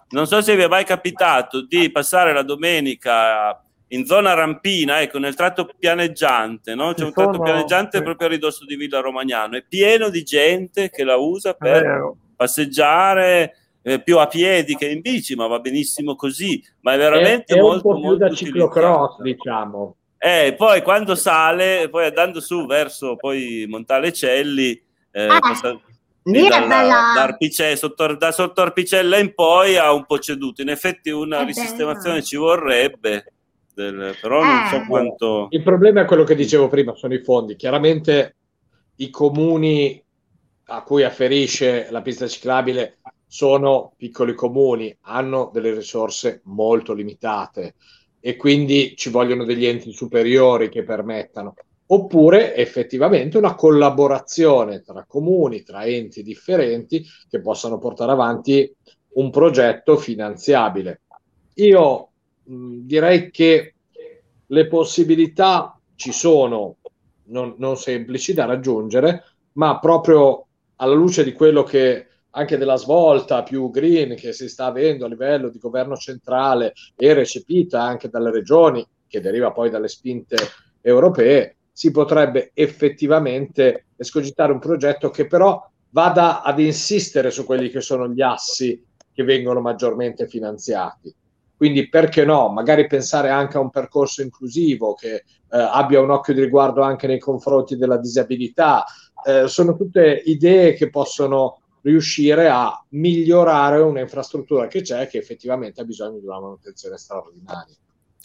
Non so se vi è mai capitato di passare la domenica in zona rampina, ecco, nel tratto pianeggiante, no? C'è un tratto pianeggiante proprio a ridosso di Villa Romagnano, è pieno di gente che la usa per passeggiare eh, più a piedi che in bici, ma va benissimo così. Ma è veramente
è, è
molto,
un po' più
molto
da ciclocross, diciamo.
E poi quando sale, poi andando su verso poi Montale Celli, eh,
Ah,
passa-
lì è
dalla-
bella-
da, Arpice- sotto, da sotto Arpicella in poi ha un po' ceduto. In effetti una
È
risistemazione
bello.
ci vorrebbe, del- però non so
Eh.
quanto...
Il problema è quello che dicevo prima, sono i fondi. Chiaramente i comuni a cui afferisce la pista ciclabile sono piccoli comuni, hanno delle risorse molto limitate e quindi ci vogliono degli enti superiori che permettano. Oppure effettivamente una collaborazione tra comuni, tra enti differenti che possano portare avanti un progetto finanziabile. Io mh, direi che le possibilità ci sono, non, non semplici da raggiungere, ma proprio alla luce di quello che anche della svolta più green che si sta avendo a livello di governo centrale e recepita anche dalle regioni, che deriva poi dalle spinte europee, si potrebbe effettivamente escogitare un progetto che però vada ad insistere su quelli che sono gli assi che vengono maggiormente finanziati. Quindi perché no? Magari pensare anche a un percorso inclusivo che eh, abbia un occhio di riguardo anche nei confronti della disabilità. Eh, sono tutte idee che possono riuscire a migliorare un'infrastruttura che c'è che effettivamente ha bisogno di una manutenzione straordinaria.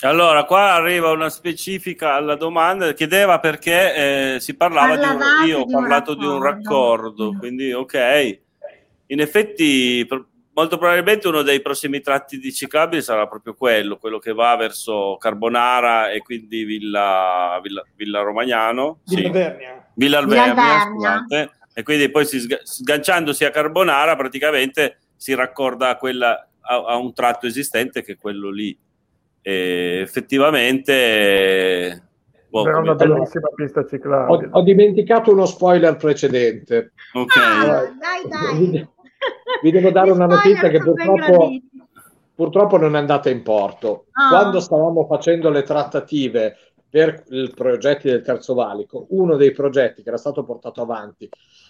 Allora, qua arriva una specifica alla domanda, chiedeva perché eh, si parlava di un, io ho parlato di un
raccordo.
raccordo, quindi ok. In effetti, pr- molto probabilmente uno dei prossimi tratti di ciclabili sarà proprio quello, quello che va verso Carbonara e quindi Villa, Villa, Villa Romagnano.
Di
Sì.
Alvernia.
Villa
Villa
Alvernia, scusate. e quindi poi si sga- sganciandosi a Carbonara praticamente si raccorda a, quella, a, a un tratto esistente che è quello lì. E effettivamente boh,
Era una bellissima pista
Ho,
ciclabile.
ho dimenticato uno spoiler precedente.
ok.
Ah,
Allora,
dai, dai.
vi, devo dare una notizia che purtroppo, purtroppo non è andata in porto.
Ah.
Quando stavamo facendo le trattative per i progetti del Terzo Valico, uno dei progetti che era stato portato avanti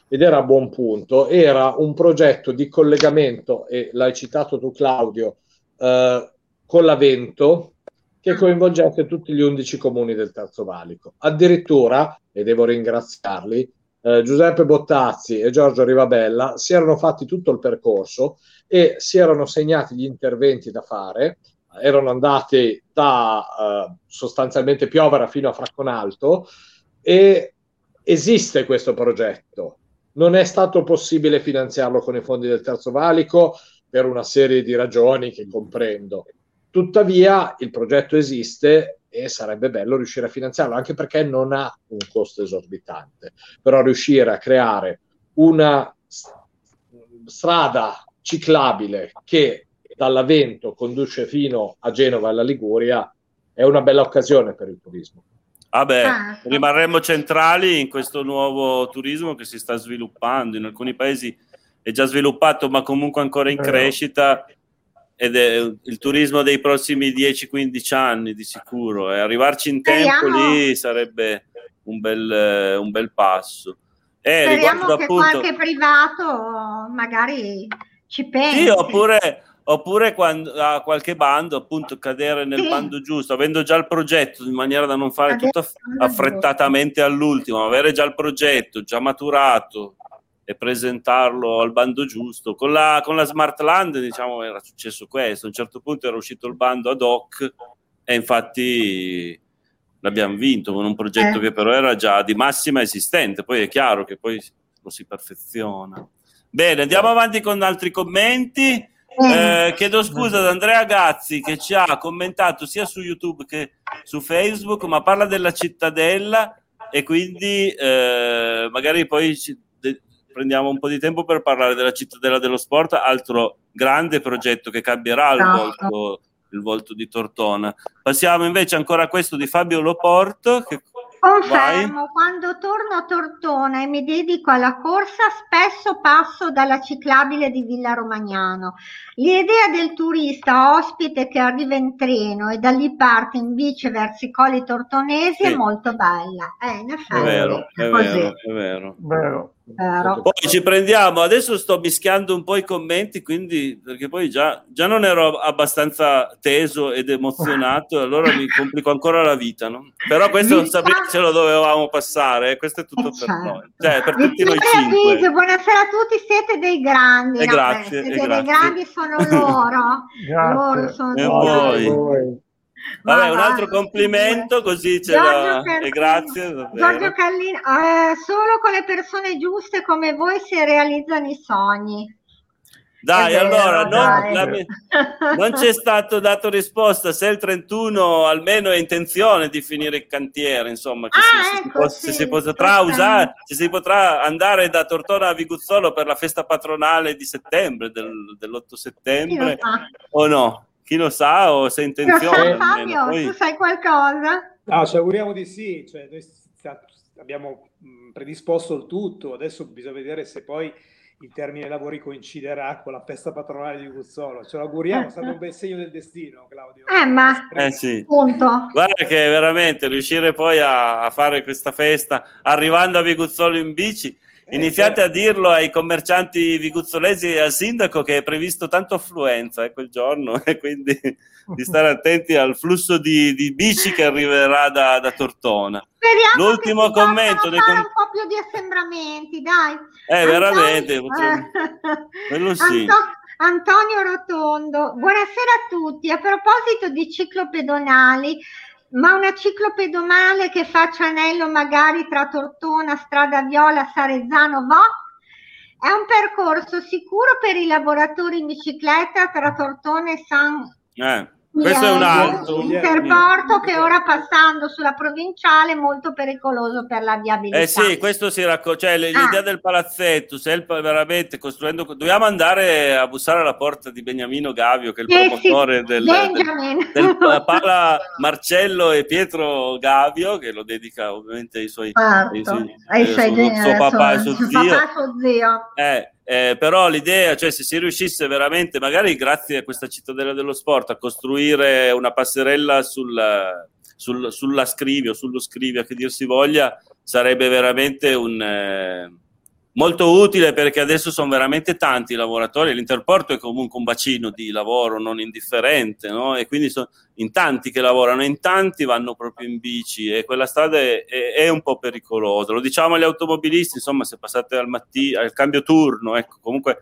ed era a buon punto, era un progetto di collegamento, e l'hai citato tu Claudio, eh, con l'Avento, che coinvolgesse tutti gli 11 comuni del Terzo Valico. Addirittura, e devo ringraziarli, eh, Giuseppe Bottazzi e Giorgio Rivabella si erano fatti tutto il percorso e si erano segnati gli interventi da fare, erano andati da eh, sostanzialmente Piovera fino a Fracconalto e esiste questo progetto. Non è stato possibile finanziarlo con i fondi del Terzo Valico per una serie di ragioni che comprendo. Tuttavia il progetto esiste e sarebbe bello riuscire a finanziarlo, anche perché non ha un costo esorbitante. Però riuscire a creare una strada ciclabile che dall'Avento conduce fino a Genova e alla Liguria è una bella occasione per il turismo.
Vabbè,
Ah.
rimarremo centrali in questo nuovo turismo che si sta sviluppando. In alcuni paesi è già sviluppato, ma comunque ancora in
Vero.
crescita. Ed è il turismo dei prossimi 10-15 anni di sicuro. E arrivarci in tempo
Speriamo-
lì sarebbe un bel, eh, un bel passo. E
Speriamo che
appunto.
qualche privato magari ci pensi.
Sì, oppure, oppure quando a qualche bando appunto cadere nel
Sì.
bando giusto, avendo già il progetto in maniera da non fare
Cadere
tutto affrettatamente all'ultimo, avere già il progetto già maturato e presentarlo al bando giusto. Con la, con la Smart Land, diciamo, era successo questo. A un certo punto era uscito il bando ad hoc e infatti l'abbiamo vinto con un progetto
Eh.
che però era già di massima esistente. Poi è chiaro che poi lo si perfeziona. Bene, andiamo avanti con altri commenti. Eh, chiedo scusa ad Andrea Gazzi che ci ha commentato sia su YouTube che su Facebook, ma parla della cittadella e quindi eh, magari poi ci- prendiamo un po' di tempo per parlare della cittadella dello sport, altro grande progetto che cambierà il
Esatto.
volto, il volto di Tortona. Passiamo invece ancora a questo di Fabio Loporto. Che...
Confermo, quando torno a Tortona e mi dedico alla corsa, spesso passo dalla ciclabile di Villa Romagnano. L'idea del turista ospite che arriva in treno e da lì parte in bici verso i colli tortonesi
Sì.
è molto bella. Eh, in effetti,
È vero, è
così.
vero, è vero.
Vero.
Vero.
Poi ci prendiamo, adesso sto mischiando un po' i commenti, quindi perché poi già, già non ero abbastanza teso ed emozionato, allora mi complico ancora la vita, no? Però questo Sabrina ce lo dovevamo passare, eh, questo è tutto eh, per certo. noi, cioè per tutti noi cinque.
Buonasera a tutti, siete dei grandi,
e grazie,
siete
e
dei grandi, sono loro, loro sono
e voi. voi. Vabbè, un altro complimento così ce l'ho. E grazie.
Giorgio Callino, eh, solo con le persone giuste come voi si realizzano i sogni.
Dai, vero, allora non, dai. La, non, c'è stato dato risposta se il 31 almeno è intenzione di finire il cantiere, insomma,
ah,
si,
ecco,
si, sì, si, potrà usare, se si potrà andare da Tortona a Viguzzolo per la festa patronale di settembre, del, dell'8 settembre, o no? Chi lo sa o se intenzione.
Fabio, Poi... tu sai qualcosa?
No, ci auguriamo di sì, cioè, noi abbiamo predisposto il tutto, adesso bisogna vedere se poi il termine lavori coinciderà con la festa patronale di Guzzolo. Ce l'auguriamo, è stato un bel segno del destino, Claudio.
Eh, ma
eh, sì.
punto.
Guarda che veramente riuscire poi a, a fare questa festa arrivando a Viguzzolo in bici Iniziate a dirlo ai commercianti viguzzolesi e al sindaco che è previsto tanto affluenza eh, quel giorno e quindi di stare attenti al flusso di, di bici che arriverà da, da Tortona.
Speriamo
L'ultimo commento.
Dei com- un po' più di assembramenti, dai.
Eh, Antonio, veramente. Quello sì.
Anto- Antonio Rotondo, buonasera a tutti. A proposito di ciclopedonali, ma una ciclopedonale che faccia anello magari tra Tortona, Strada Viola, Sarezzano, Vo? È un percorso sicuro per i lavoratori in bicicletta tra Tortona e San...
Eh questo è un altro.
Interporto che ora passando sulla provinciale è molto pericoloso per la viabilità.
Eh sì, questo si raccoglie, cioè l'idea ah. del palazzetto, se il, veramente costruendo, dobbiamo andare a bussare alla porta di Beniamino Gavio che è il eh promotore sì, del, del, del, Pala Marcello e Pietro Gavio che lo dedica ovviamente ai suoi,
certo. ai, ai, ai suoi,
suo, suo papà e suo
zio.
Papà,
suo zio.
Eh, eh, però l'idea, cioè se si riuscisse veramente, magari grazie a questa cittadella dello sport, a costruire una passerella sul, sul, sulla Scrivia o sullo Scrivia, che dir si voglia, sarebbe veramente un, eh, molto utile perché adesso sono veramente tanti i lavoratori, l'Interporto è comunque un bacino di lavoro non indifferente, no? e quindi sono in tanti che lavorano, in tanti vanno proprio in bici e quella strada è, è, è un po' pericolosa. Lo diciamo agli automobilisti, insomma, se passate al, matti- al cambio turno, ecco, comunque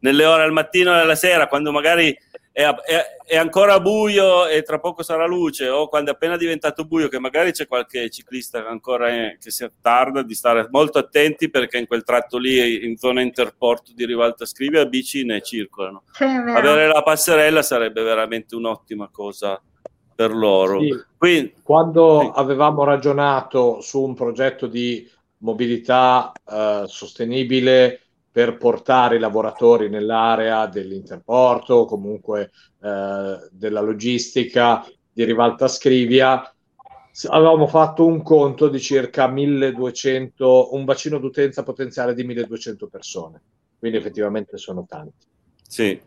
nelle ore al mattino e alla sera, quando magari è, è, è, ancora buio e tra poco sarà luce, o quando è appena diventato buio, che magari c'è qualche ciclista ancora è, che si attarda, di stare molto attenti perché in quel tratto lì, in zona interporto di Rivalta Scrivia, bici ne circolano.
Sì,
Avere la passerella sarebbe veramente un'ottima cosa per loro. Sì.
Quindi, Quando sì. avevamo ragionato su un progetto di mobilità eh, sostenibile, per portare i lavoratori nell'area dell'interporto, comunque eh, della logistica di Rivalta Scrivia. Avevamo fatto un conto di circa 1200, un bacino d'utenza potenziale di 1200 persone, quindi effettivamente sono tanti.
Sì,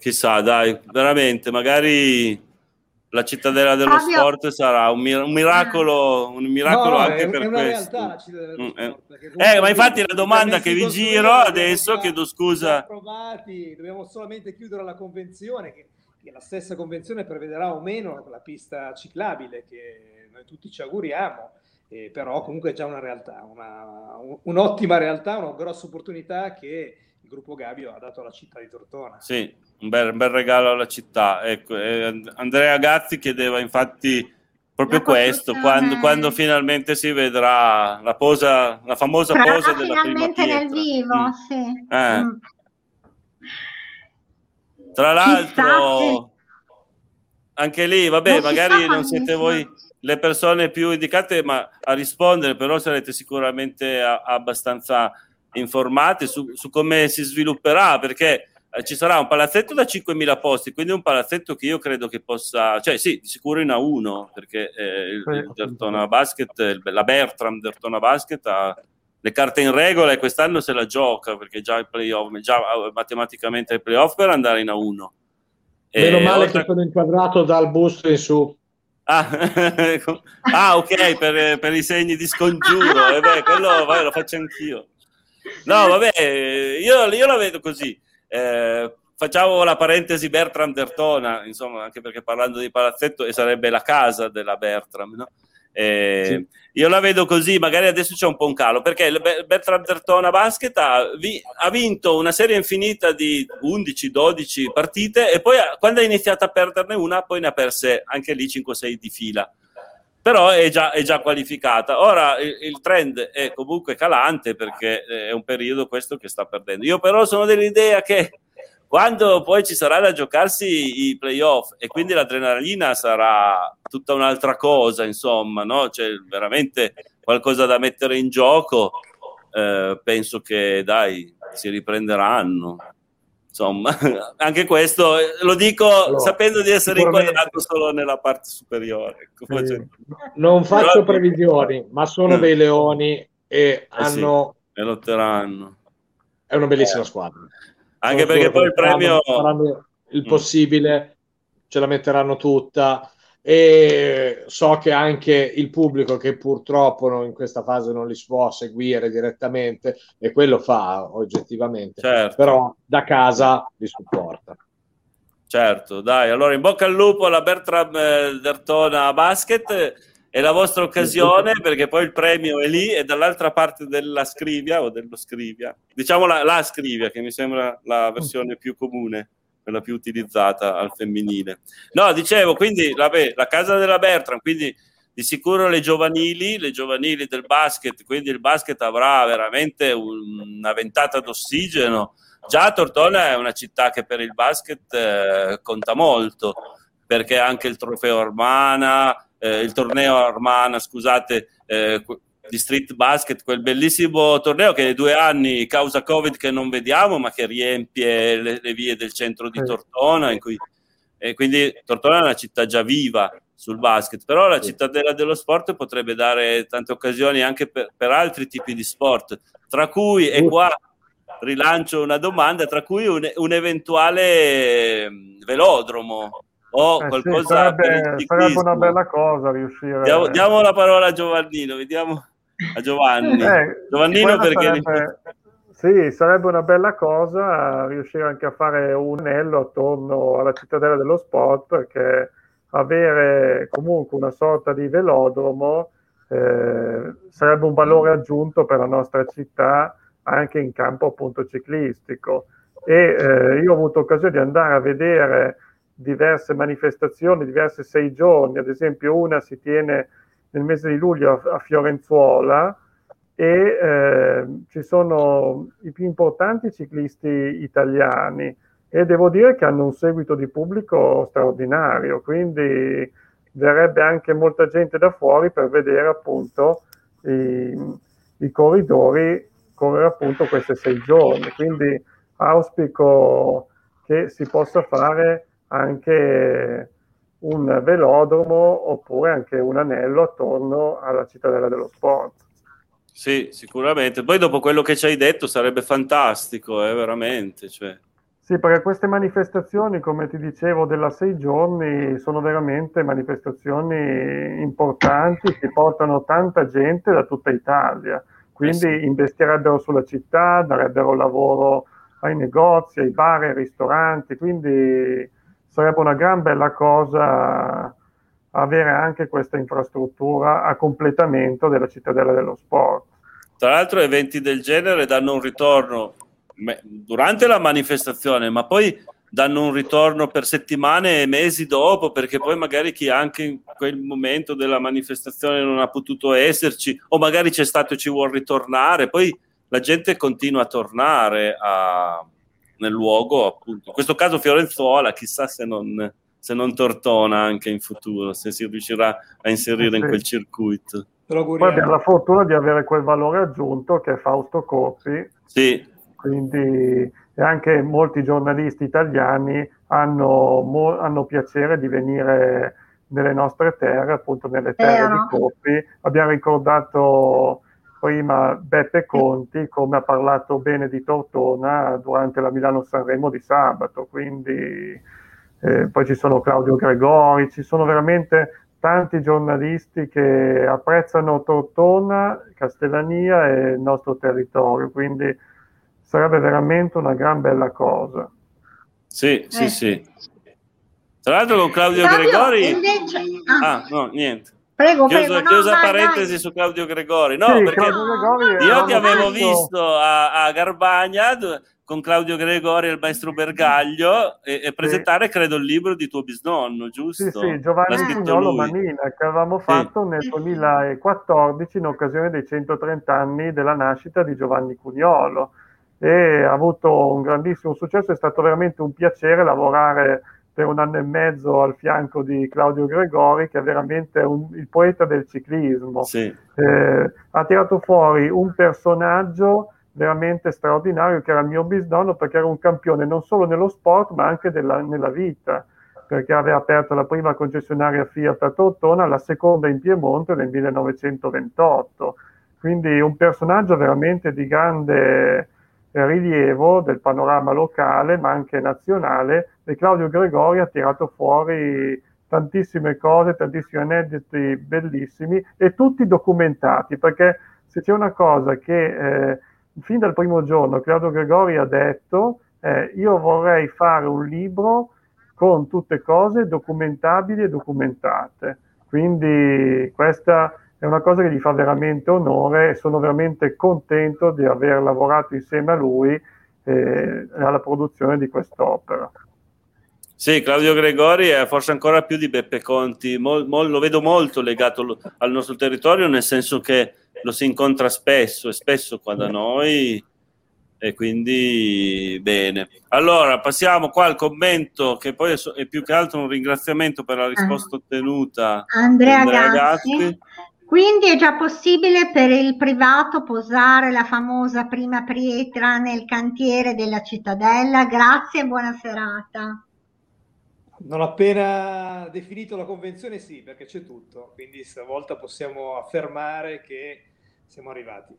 chissà, dai, veramente, magari la cittadella dello Fabio... sport sarà un, mir- un miracolo, un miracolo no, anche è, per è una questo. Realtà, la cittadella dello mm, sport, eh, ma infatti la domanda che vi giro adesso, chiedo scusa.
Approvati, dobbiamo solamente chiudere la convenzione, che, che, la stessa convenzione prevederà o meno la pista ciclabile, che noi tutti ci auguriamo, eh, però comunque è già una realtà, una, un'ottima realtà, una grossa opportunità che il gruppo Gabio ha dato alla città di Tortona.
Sì, un bel, un bel regalo alla città. Ecco, eh, Andrea Gazzi chiedeva infatti proprio questo, quando, quando, finalmente si vedrà la, posa, la famosa Sarà posa della prima pietra.
nel vivo, mm. sì.
Eh. Mm. Tra l'altro, anche lì, vabbè, non magari non siete voi le persone più indicate ma a rispondere, però sarete sicuramente a, abbastanza informati su, su, come si svilupperà, perché eh, ci sarà un palazzetto da 5.000 posti, quindi un palazzetto che io credo che possa, cioè sì, di sicuro in A1, perché eh, il, il Dertona Basket, la Bertram Dertona Basket ha le carte in regola e quest'anno se la gioca, perché già il playoff, già eh, matematicamente il playoff per andare in A1.
Meno male oltre... che sono inquadrato dal busto in su.
Ah, ah ok, per, per, i segni di scongiuro, eh beh, quello vai, lo faccio anch'io. No, vabbè, io, io la vedo così. Eh, facciamo la parentesi Bertram Dertona, insomma, anche perché parlando di palazzetto e sarebbe la casa della Bertram, no? Eh, sì. Io la vedo così, magari adesso c'è un po' un calo, perché Bertram Dertona Basket ha, vi, ha, vinto una serie infinita di 11-12 partite e poi quando ha iniziato a perderne una, poi ne ha perse anche lì 5-6 di fila. Però è già, è già qualificata. Ora il, il, trend è comunque calante perché è un periodo questo che sta perdendo. Io però sono dell'idea che quando poi ci sarà da giocarsi i playoff e quindi l'adrenalina sarà tutta un'altra cosa, insomma, no? C'è veramente qualcosa da mettere in gioco. Eh, penso che dai, si riprenderanno. Insomma, anche questo eh, lo dico allora, sapendo di essere inquadrato solo nella parte superiore. Ecco,
sì. Non faccio previsioni, ma sono mm. dei leoni e eh hanno.
Sì, e lotteranno.
È una bellissima squadra.
Anche perché poi il premio...
Il mm. possibile, ce la metteranno tutta e so che anche il pubblico che purtroppo in questa fase non li può seguire direttamente e quello fa oggettivamente, certo. però da casa li supporta.
Certo, dai, allora in bocca al lupo alla Bertram eh, Dertona Basket è la vostra occasione perché poi il premio è lì e dall'altra parte della scrivia o dello scrivia, diciamo la, la scrivia che mi sembra la versione più comune, quella più utilizzata al femminile. No, dicevo, quindi vabbè, la casa della Bertram, quindi di sicuro le giovanili, le giovanili del basket, quindi il basket avrà veramente una ventata d'ossigeno. Già Tortona è una città che per il basket eh, conta molto, perché anche il trofeo Armana, eh, il torneo Armana, scusate, eh, di street basket, quel bellissimo torneo che è due anni causa Covid che non vediamo, ma che riempie le, le vie del centro di Tortona. In cui, e quindi Tortona è una città già viva sul basket, però la cittadella dello sport potrebbe dare tante occasioni anche per, per altri tipi di sport, tra cui, e qua rilancio una domanda, tra cui un, un eventuale mm, velodromo o eh qualcosa sì,
sarebbe, sarebbe, una bella cosa riuscire.
Diamo, diamo, la parola a Giovannino vediamo a Giovanni. Eh, Giovannino perché
sarebbe, sì sarebbe una bella cosa riuscire anche a fare un anello attorno alla cittadella dello sport perché avere comunque una sorta di velodromo eh, sarebbe un valore aggiunto per la nostra città anche in campo appunto ciclistico. E eh, io ho avuto occasione di andare a vedere diverse manifestazioni, diverse sei giorni, ad esempio una si tiene nel mese di luglio a, Fiorenzuola e eh, ci sono i più importanti ciclisti italiani e devo dire che hanno un seguito di pubblico straordinario, quindi verrebbe anche molta gente da fuori per vedere appunto i, i corridori correre appunto questi sei giorni, quindi auspico che si possa fare anche un velodromo oppure anche un anello attorno alla cittadella dello sport.
Sì, sicuramente. Poi dopo quello che ci hai detto sarebbe fantastico, eh, veramente. Cioè.
Sì, perché queste manifestazioni, come ti dicevo, della sei giorni sono veramente manifestazioni importanti che portano tanta gente da tutta Italia. Quindi eh sì. investirebbero sulla città, darebbero lavoro ai negozi, ai bar, ai ristoranti. Quindi sarebbe una gran bella cosa avere anche questa infrastruttura a completamento della cittadella dello sport.
Tra l'altro eventi del genere danno un ritorno durante la manifestazione, ma poi danno un ritorno per settimane e mesi dopo, perché poi magari chi anche in quel momento della manifestazione non ha potuto esserci, o magari c'è stato e ci vuole ritornare, poi la gente continua a tornare a, nel luogo, appunto. In questo caso Fiorenzuola, chissà se non, se non tortona anche in futuro, se si riuscirà a inserire sì. in quel circuito.
Poi abbiamo la fortuna di avere quel valore aggiunto che è Fausto Coppi.
Sì.
Quindi e anche molti giornalisti italiani hanno, mo, hanno piacere di venire nelle nostre terre, appunto nelle terre eh, di Coppi. Abbiamo ricordato prima Beppe Conti, come ha parlato bene di Tortona durante la Milano-Sanremo di sabato, quindi eh, poi ci sono Claudio Gregori, ci sono veramente tanti giornalisti che apprezzano Tortona, Castellania e il nostro territorio, quindi sarebbe veramente una gran bella cosa.
Sì, sì, eh. sì. Tra l'altro con Claudio Fabio, Gregori... Invece... Ah. ah, no, niente.
Prego,
chiusa,
prego, no,
chiusa
vai,
parentesi
vai.
su Claudio Gregori. No, sì, perché io ti avevo visto a, a Garbagna con Claudio Gregori e il maestro Bergaglio e, e presentare, sì. credo, il libro di tuo bisnonno, giusto?
Sì, sì, Giovanni Pugnolo Manina, che avevamo fatto sì. nel 2014 in occasione dei 130 anni della nascita di Giovanni Cugnolo e ha avuto un grandissimo successo, è stato veramente un piacere lavorare per un anno e mezzo al fianco di Claudio Gregori, che è veramente un, il poeta del ciclismo.
Sì.
Eh, ha tirato fuori un personaggio veramente straordinario che era il mio bisnonno perché era un campione non solo nello sport ma anche della, nella vita perché aveva aperto la prima concessionaria Fiat a Tortona, la seconda in Piemonte nel 1928. Quindi un personaggio veramente di grande rilievo del panorama locale ma anche nazionale e Claudio Gregori ha tirato fuori tantissime cose, tantissimi aneddoti bellissimi e tutti documentati perché se c'è una cosa che eh, fin dal primo giorno Claudio Gregori ha detto eh, io vorrei fare un libro con tutte cose documentabili e documentate quindi questa è una cosa che gli fa veramente onore e sono veramente contento di aver lavorato insieme a lui eh, alla produzione di quest'opera.
Sì, Claudio Gregori è forse ancora più di Beppe Conti, mol, mol, lo vedo molto legato al nostro territorio, nel senso che lo si incontra spesso e spesso qua da noi e quindi bene. Allora passiamo qua al commento che poi è, è più che altro un ringraziamento per la risposta ah. ottenuta
Andrea, Andrea Gatti. Gatti. Quindi è già possibile per il privato posare la famosa prima pietra nel cantiere della cittadella. Grazie e buona serata.
Non appena definito la convenzione, sì, perché c'è tutto. Quindi stavolta possiamo affermare che siamo arrivati.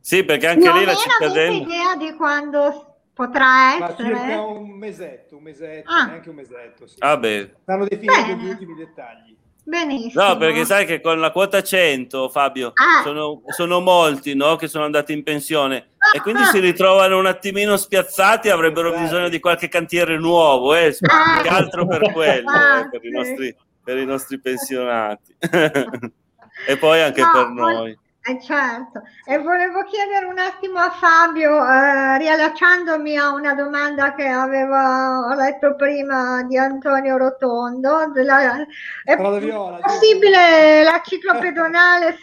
Sì, perché anche lì la cittadella...
Non idea di quando potrà essere?
Ma circa un mesetto, un mesetto, ah. neanche un mesetto. Sì.
Ah, Stanno
definendo Bene. gli ultimi dettagli.
Benissimo.
No, perché sai che con la quota 100, Fabio, ah. sono, sono, molti no, che sono andati in pensione e quindi ah. si ritrovano un attimino spiazzati, avrebbero esatto. bisogno di qualche cantiere nuovo, eh, ah. che altro per quello, eh, per, i nostri, per, i nostri, pensionati. e poi anche no, per noi.
Eh certo, e volevo chiedere un attimo a Fabio, eh, riallacciandomi a una domanda che avevo letto prima di Antonio Rotondo, della, è viola, possibile la ciclopedonale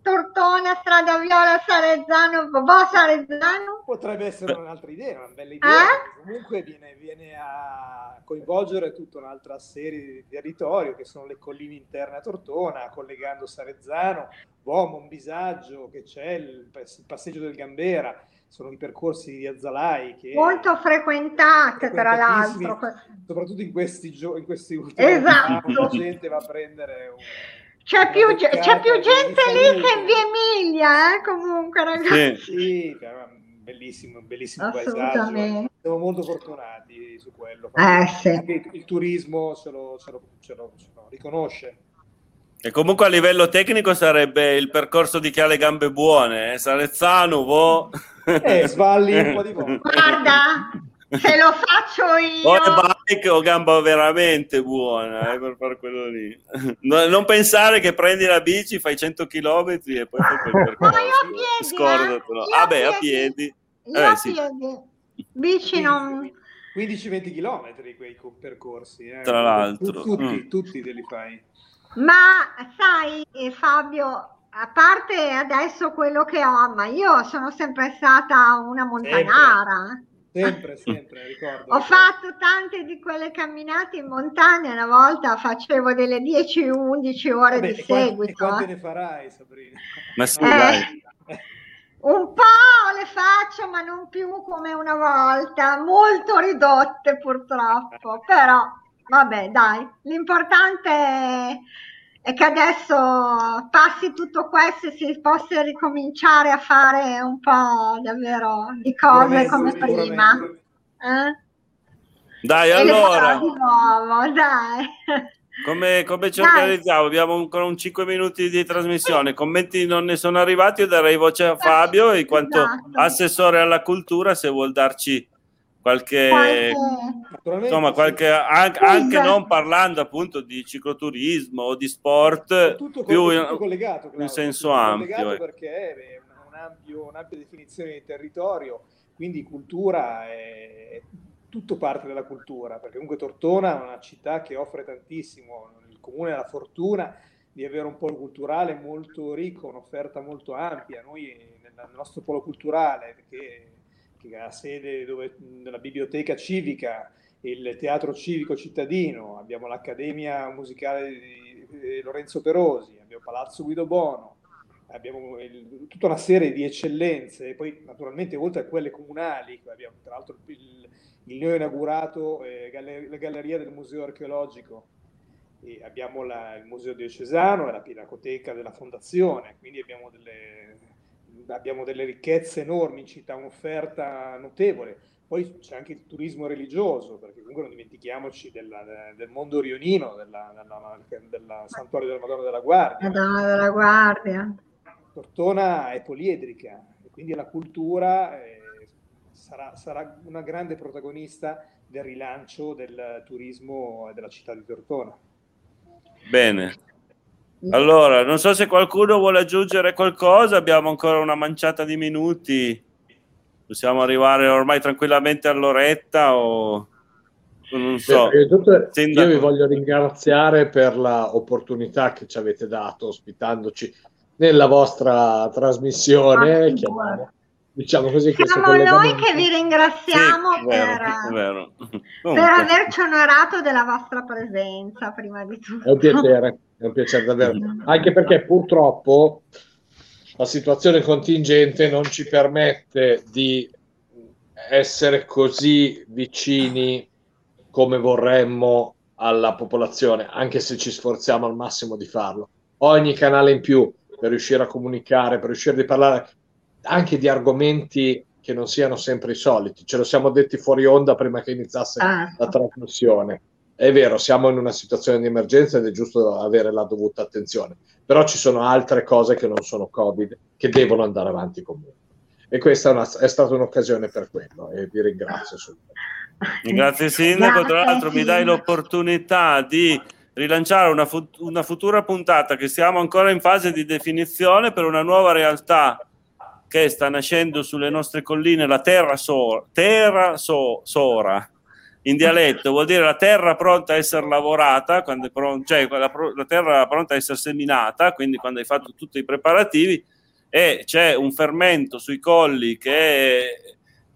Tortona, Strada Viola, Sarezzano, Bobo Sarezzano?
Potrebbe essere un'altra idea, una bella idea, eh? comunque viene, viene, a coinvolgere tutta un'altra serie di territori che sono le colline interne a Tortona, collegando Sarezzano, Uomo, un Bisagio che c'è, il, passeggio del Gambera, sono i percorsi di Azzalai che
molto frequentate tra l'altro
soprattutto in questi, gio- in questi ultimi
esatto.
la gente va a prendere un,
c'è più, c'è più gente lì che in via Emilia eh, comunque ragazzi.
Sì, bellissimo, bellissimo paesaggio siamo molto fortunati su quello.
Eh, sì.
il, il turismo ce lo, ce lo, ce lo, ce lo riconosce
e comunque a livello tecnico sarebbe il percorso di chi ha le gambe buone, eh? Sarezzano, boh.
Eh, sballi un po' di volta.
Guarda, se lo faccio io...
O è bike o gamba veramente buona, eh, per fare quello lì. No, non pensare che prendi la bici, fai 100 km e poi fai quel percorso.
No, io a piedi,
Scordatelo. Eh? Vabbè, a piedi.
Io a sì. piedi. Bici non...
15-20 km quei percorsi. Eh.
Tra l'altro.
Tutti, mm. tutti te li fai.
Ma sai, eh, Fabio, a parte adesso quello che ho, ma io sono sempre stata una montanara.
Sempre, sempre, sempre ricordo.
Ho fatto tante di quelle camminate in montagna, una volta facevo delle 10-11 ore Vabbè, di seguito. E
quante eh. ne farai, Sabrina?
Ma sì, eh,
Un po' le faccio, ma non più come una volta, molto ridotte purtroppo, però Vabbè, dai, l'importante è che adesso passi tutto questo e si possa ricominciare a fare un po' davvero di cose come prima. Eh?
Dai, e allora.
Di nuovo, dai.
Come, come ci organizziamo? Abbiamo ancora un 5 minuti di trasmissione. Commenti non ne sono arrivati. Io darei voce a Fabio, in quanto esatto. assessore alla cultura, se vuol darci qualche, insomma, qualche anche, anche, non parlando appunto di cicloturismo o di sport,
tutto,
più
tutto collegato, Claudio,
in senso ampio.
Ecco. Perché è un ampio, un'ampia definizione di territorio, quindi cultura è tutto parte della cultura, perché comunque Tortona è una città che offre tantissimo, il comune ha la fortuna di avere un polo culturale molto ricco, un'offerta molto ampia. Noi nel nostro polo culturale, che, che ha sede dove, nella biblioteca civica, il teatro civico cittadino, abbiamo l'Accademia Musicale di Lorenzo Perosi, abbiamo Palazzo Guido Bono, abbiamo il, tutta una serie di eccellenze, e poi naturalmente oltre a quelle comunali, abbiamo tra l'altro il, il neo inaugurato eh, la galleria del Museo Archeologico, abbiamo la, il Museo Diocesano e la Pinacoteca della Fondazione, quindi abbiamo delle, abbiamo delle ricchezze enormi in città, un'offerta notevole. Poi c'è anche il turismo religioso, perché comunque non dimentichiamoci della, del mondo rionino, della Santuario della Madonna della Guardia.
Madonna della Guardia.
Tortona è poliedrica, e quindi la cultura... È, sarà, sarà una grande protagonista del rilancio del turismo della città di Tortona.
Bene. Allora, non so se qualcuno vuole aggiungere qualcosa, abbiamo ancora una manciata di minuti, possiamo arrivare ormai tranquillamente all'oretta o non so.
Beh, tutto, io vi voglio ringraziare per l'opportunità che ci avete dato ospitandoci nella vostra trasmissione. Ah, chiamare diciamo così.
Siamo noi che vi ringraziamo sì, per, vero, per, averci onorato della vostra presenza, prima di tutto.
È un piacere, è un piacere davvero. Anche perché purtroppo la situazione contingente non ci permette di essere così vicini come vorremmo alla popolazione, anche se ci sforziamo al massimo di farlo. Ogni canale in più per riuscire a comunicare, per riuscire a parlare anche di argomenti che non siano sempre i soliti. Ce lo siamo detti fuori onda prima che iniziasse ah. la trasmissione. È vero, siamo in una situazione di emergenza ed è giusto avere la dovuta attenzione, però ci sono altre cose che non sono Covid che devono andare avanti comunque. E questa è, una, è stata un'occasione per quello e vi ringrazio.
Grazie Sindaco, tra l'altro mi dai l'opportunità di rilanciare una, fut- una futura puntata che siamo ancora in fase di definizione per una nuova realtà che sta nascendo sulle nostre colline la terra, so, terra so, sora in dialetto vuol dire la terra pronta a essere lavorata, pron- cioè la, la, terra pronta a essere seminata, quindi quando hai fatto tutti i preparativi e c'è un fermento sui colli che è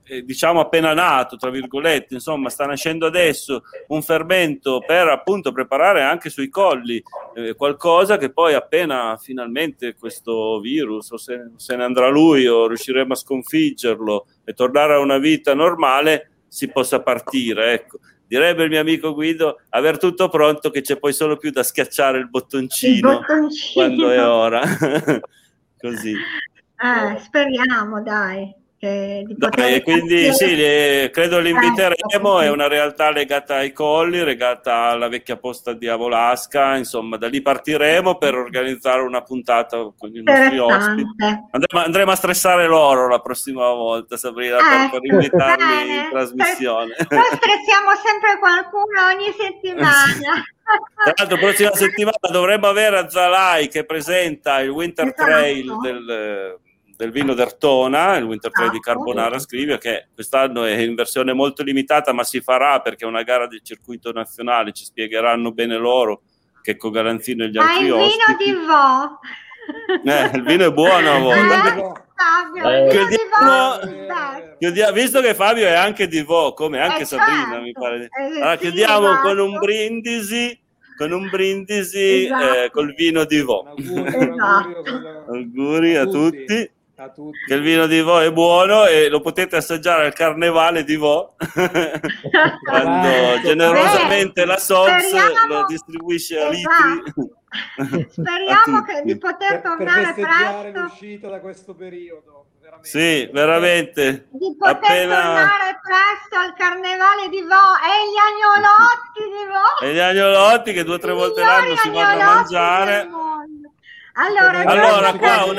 eh, diciamo appena nato, tra virgolette, insomma, sta nascendo adesso un fermento per appunto preparare anche sui colli eh, qualcosa che poi appena finalmente questo virus o se, se, ne andrà lui o riusciremo a sconfiggerlo e tornare a una vita normale si possa partire, ecco. Direbbe il mio amico Guido, aver tutto pronto che c'è poi solo più da schiacciare il bottoncino, il bottoncino. quando è ora. Così.
Eh, speriamo, dai.
Dai, quindi sì, le, credo l'inviteremo, è una realtà legata ai colli, legata alla vecchia posta di Avolasca, insomma da lì partiremo per organizzare una puntata con i nostri ospiti. Andremo, andremo, a stressare loro la prossima volta, Sabrina, eh, per, per, invitarli bene. in trasmissione.
Noi stressiamo sempre qualcuno ogni settimana.
Tra l'altro, la prossima settimana dovremmo avere a Zalai che presenta il Winter esatto. Trail del del vino d'Ertona, il Winter Trail di ah, Carbonara scrive che quest'anno è in versione molto limitata, ma si farà perché è una gara del circuito nazionale, ci spiegheranno bene loro che con Galanzino e gli altri
ah, il vino di Vo.
Eh, il vino è buono a volte. Eh, chiudiamo, chiudiamo, visto che Fabio è anche di Vo, come anche eh, Sabrina, certo. mi pare. Eh, allora, chiudiamo esatto. con un brindisi con un brindisi esatto. eh, col vino di Vo. Esatto. Auguri a tutti a tutti. Che il vino di Vo è buono e lo potete assaggiare al carnevale di Vo quando generosamente Beh, la SOPS lo distribuisce a litri.
Esatto. Speriamo che di poter tornare
per, per
presto
l'uscita da questo periodo.
veramente. Sì, veramente.
Di poter Appena... tornare presto al carnevale di Vo e gli agnolotti di Vo.
E gli agnolotti che due o tre volte l'anno si vanno a mangiare.
Allora,
allora qua un,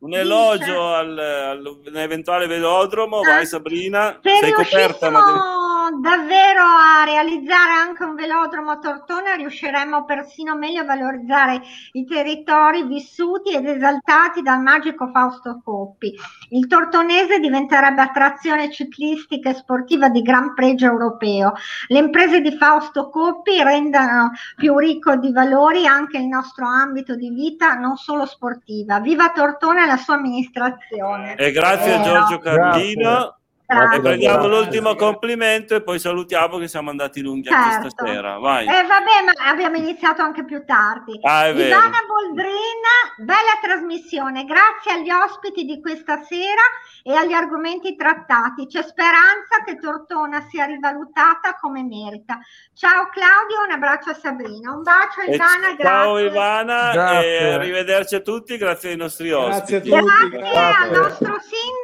un elogio al, all'eventuale velodromo, vai ah, Sabrina, sei coperta ma devi
davvero a realizzare anche un velodromo a Tortona riusciremo persino meglio a valorizzare i territori vissuti ed esaltati dal magico Fausto Coppi. Il tortonese diventerebbe attrazione ciclistica e sportiva di gran pregio europeo. Le imprese di Fausto Coppi rendono più ricco di valori anche il nostro ambito di vita, non solo sportiva. Viva Tortona e la sua amministrazione.
E grazie a Giorgio Carlino. E prendiamo l'ultimo complimento e poi salutiamo che siamo andati lunghi certo. anche stasera. Vai.
Eh, vabbè, ma abbiamo iniziato anche più tardi.
Ah,
Ivana Boldrin, bella trasmissione. Grazie agli ospiti di questa sera e agli argomenti trattati. C'è speranza che Tortona sia rivalutata come merita. Ciao Claudio, un abbraccio a Sabrina. Un bacio a Ivana,
grazie. Ciao Ivana grazie. e arrivederci a tutti, grazie ai nostri ospiti.
Grazie a tutti.
Grazie, grazie. al nostro sindaco.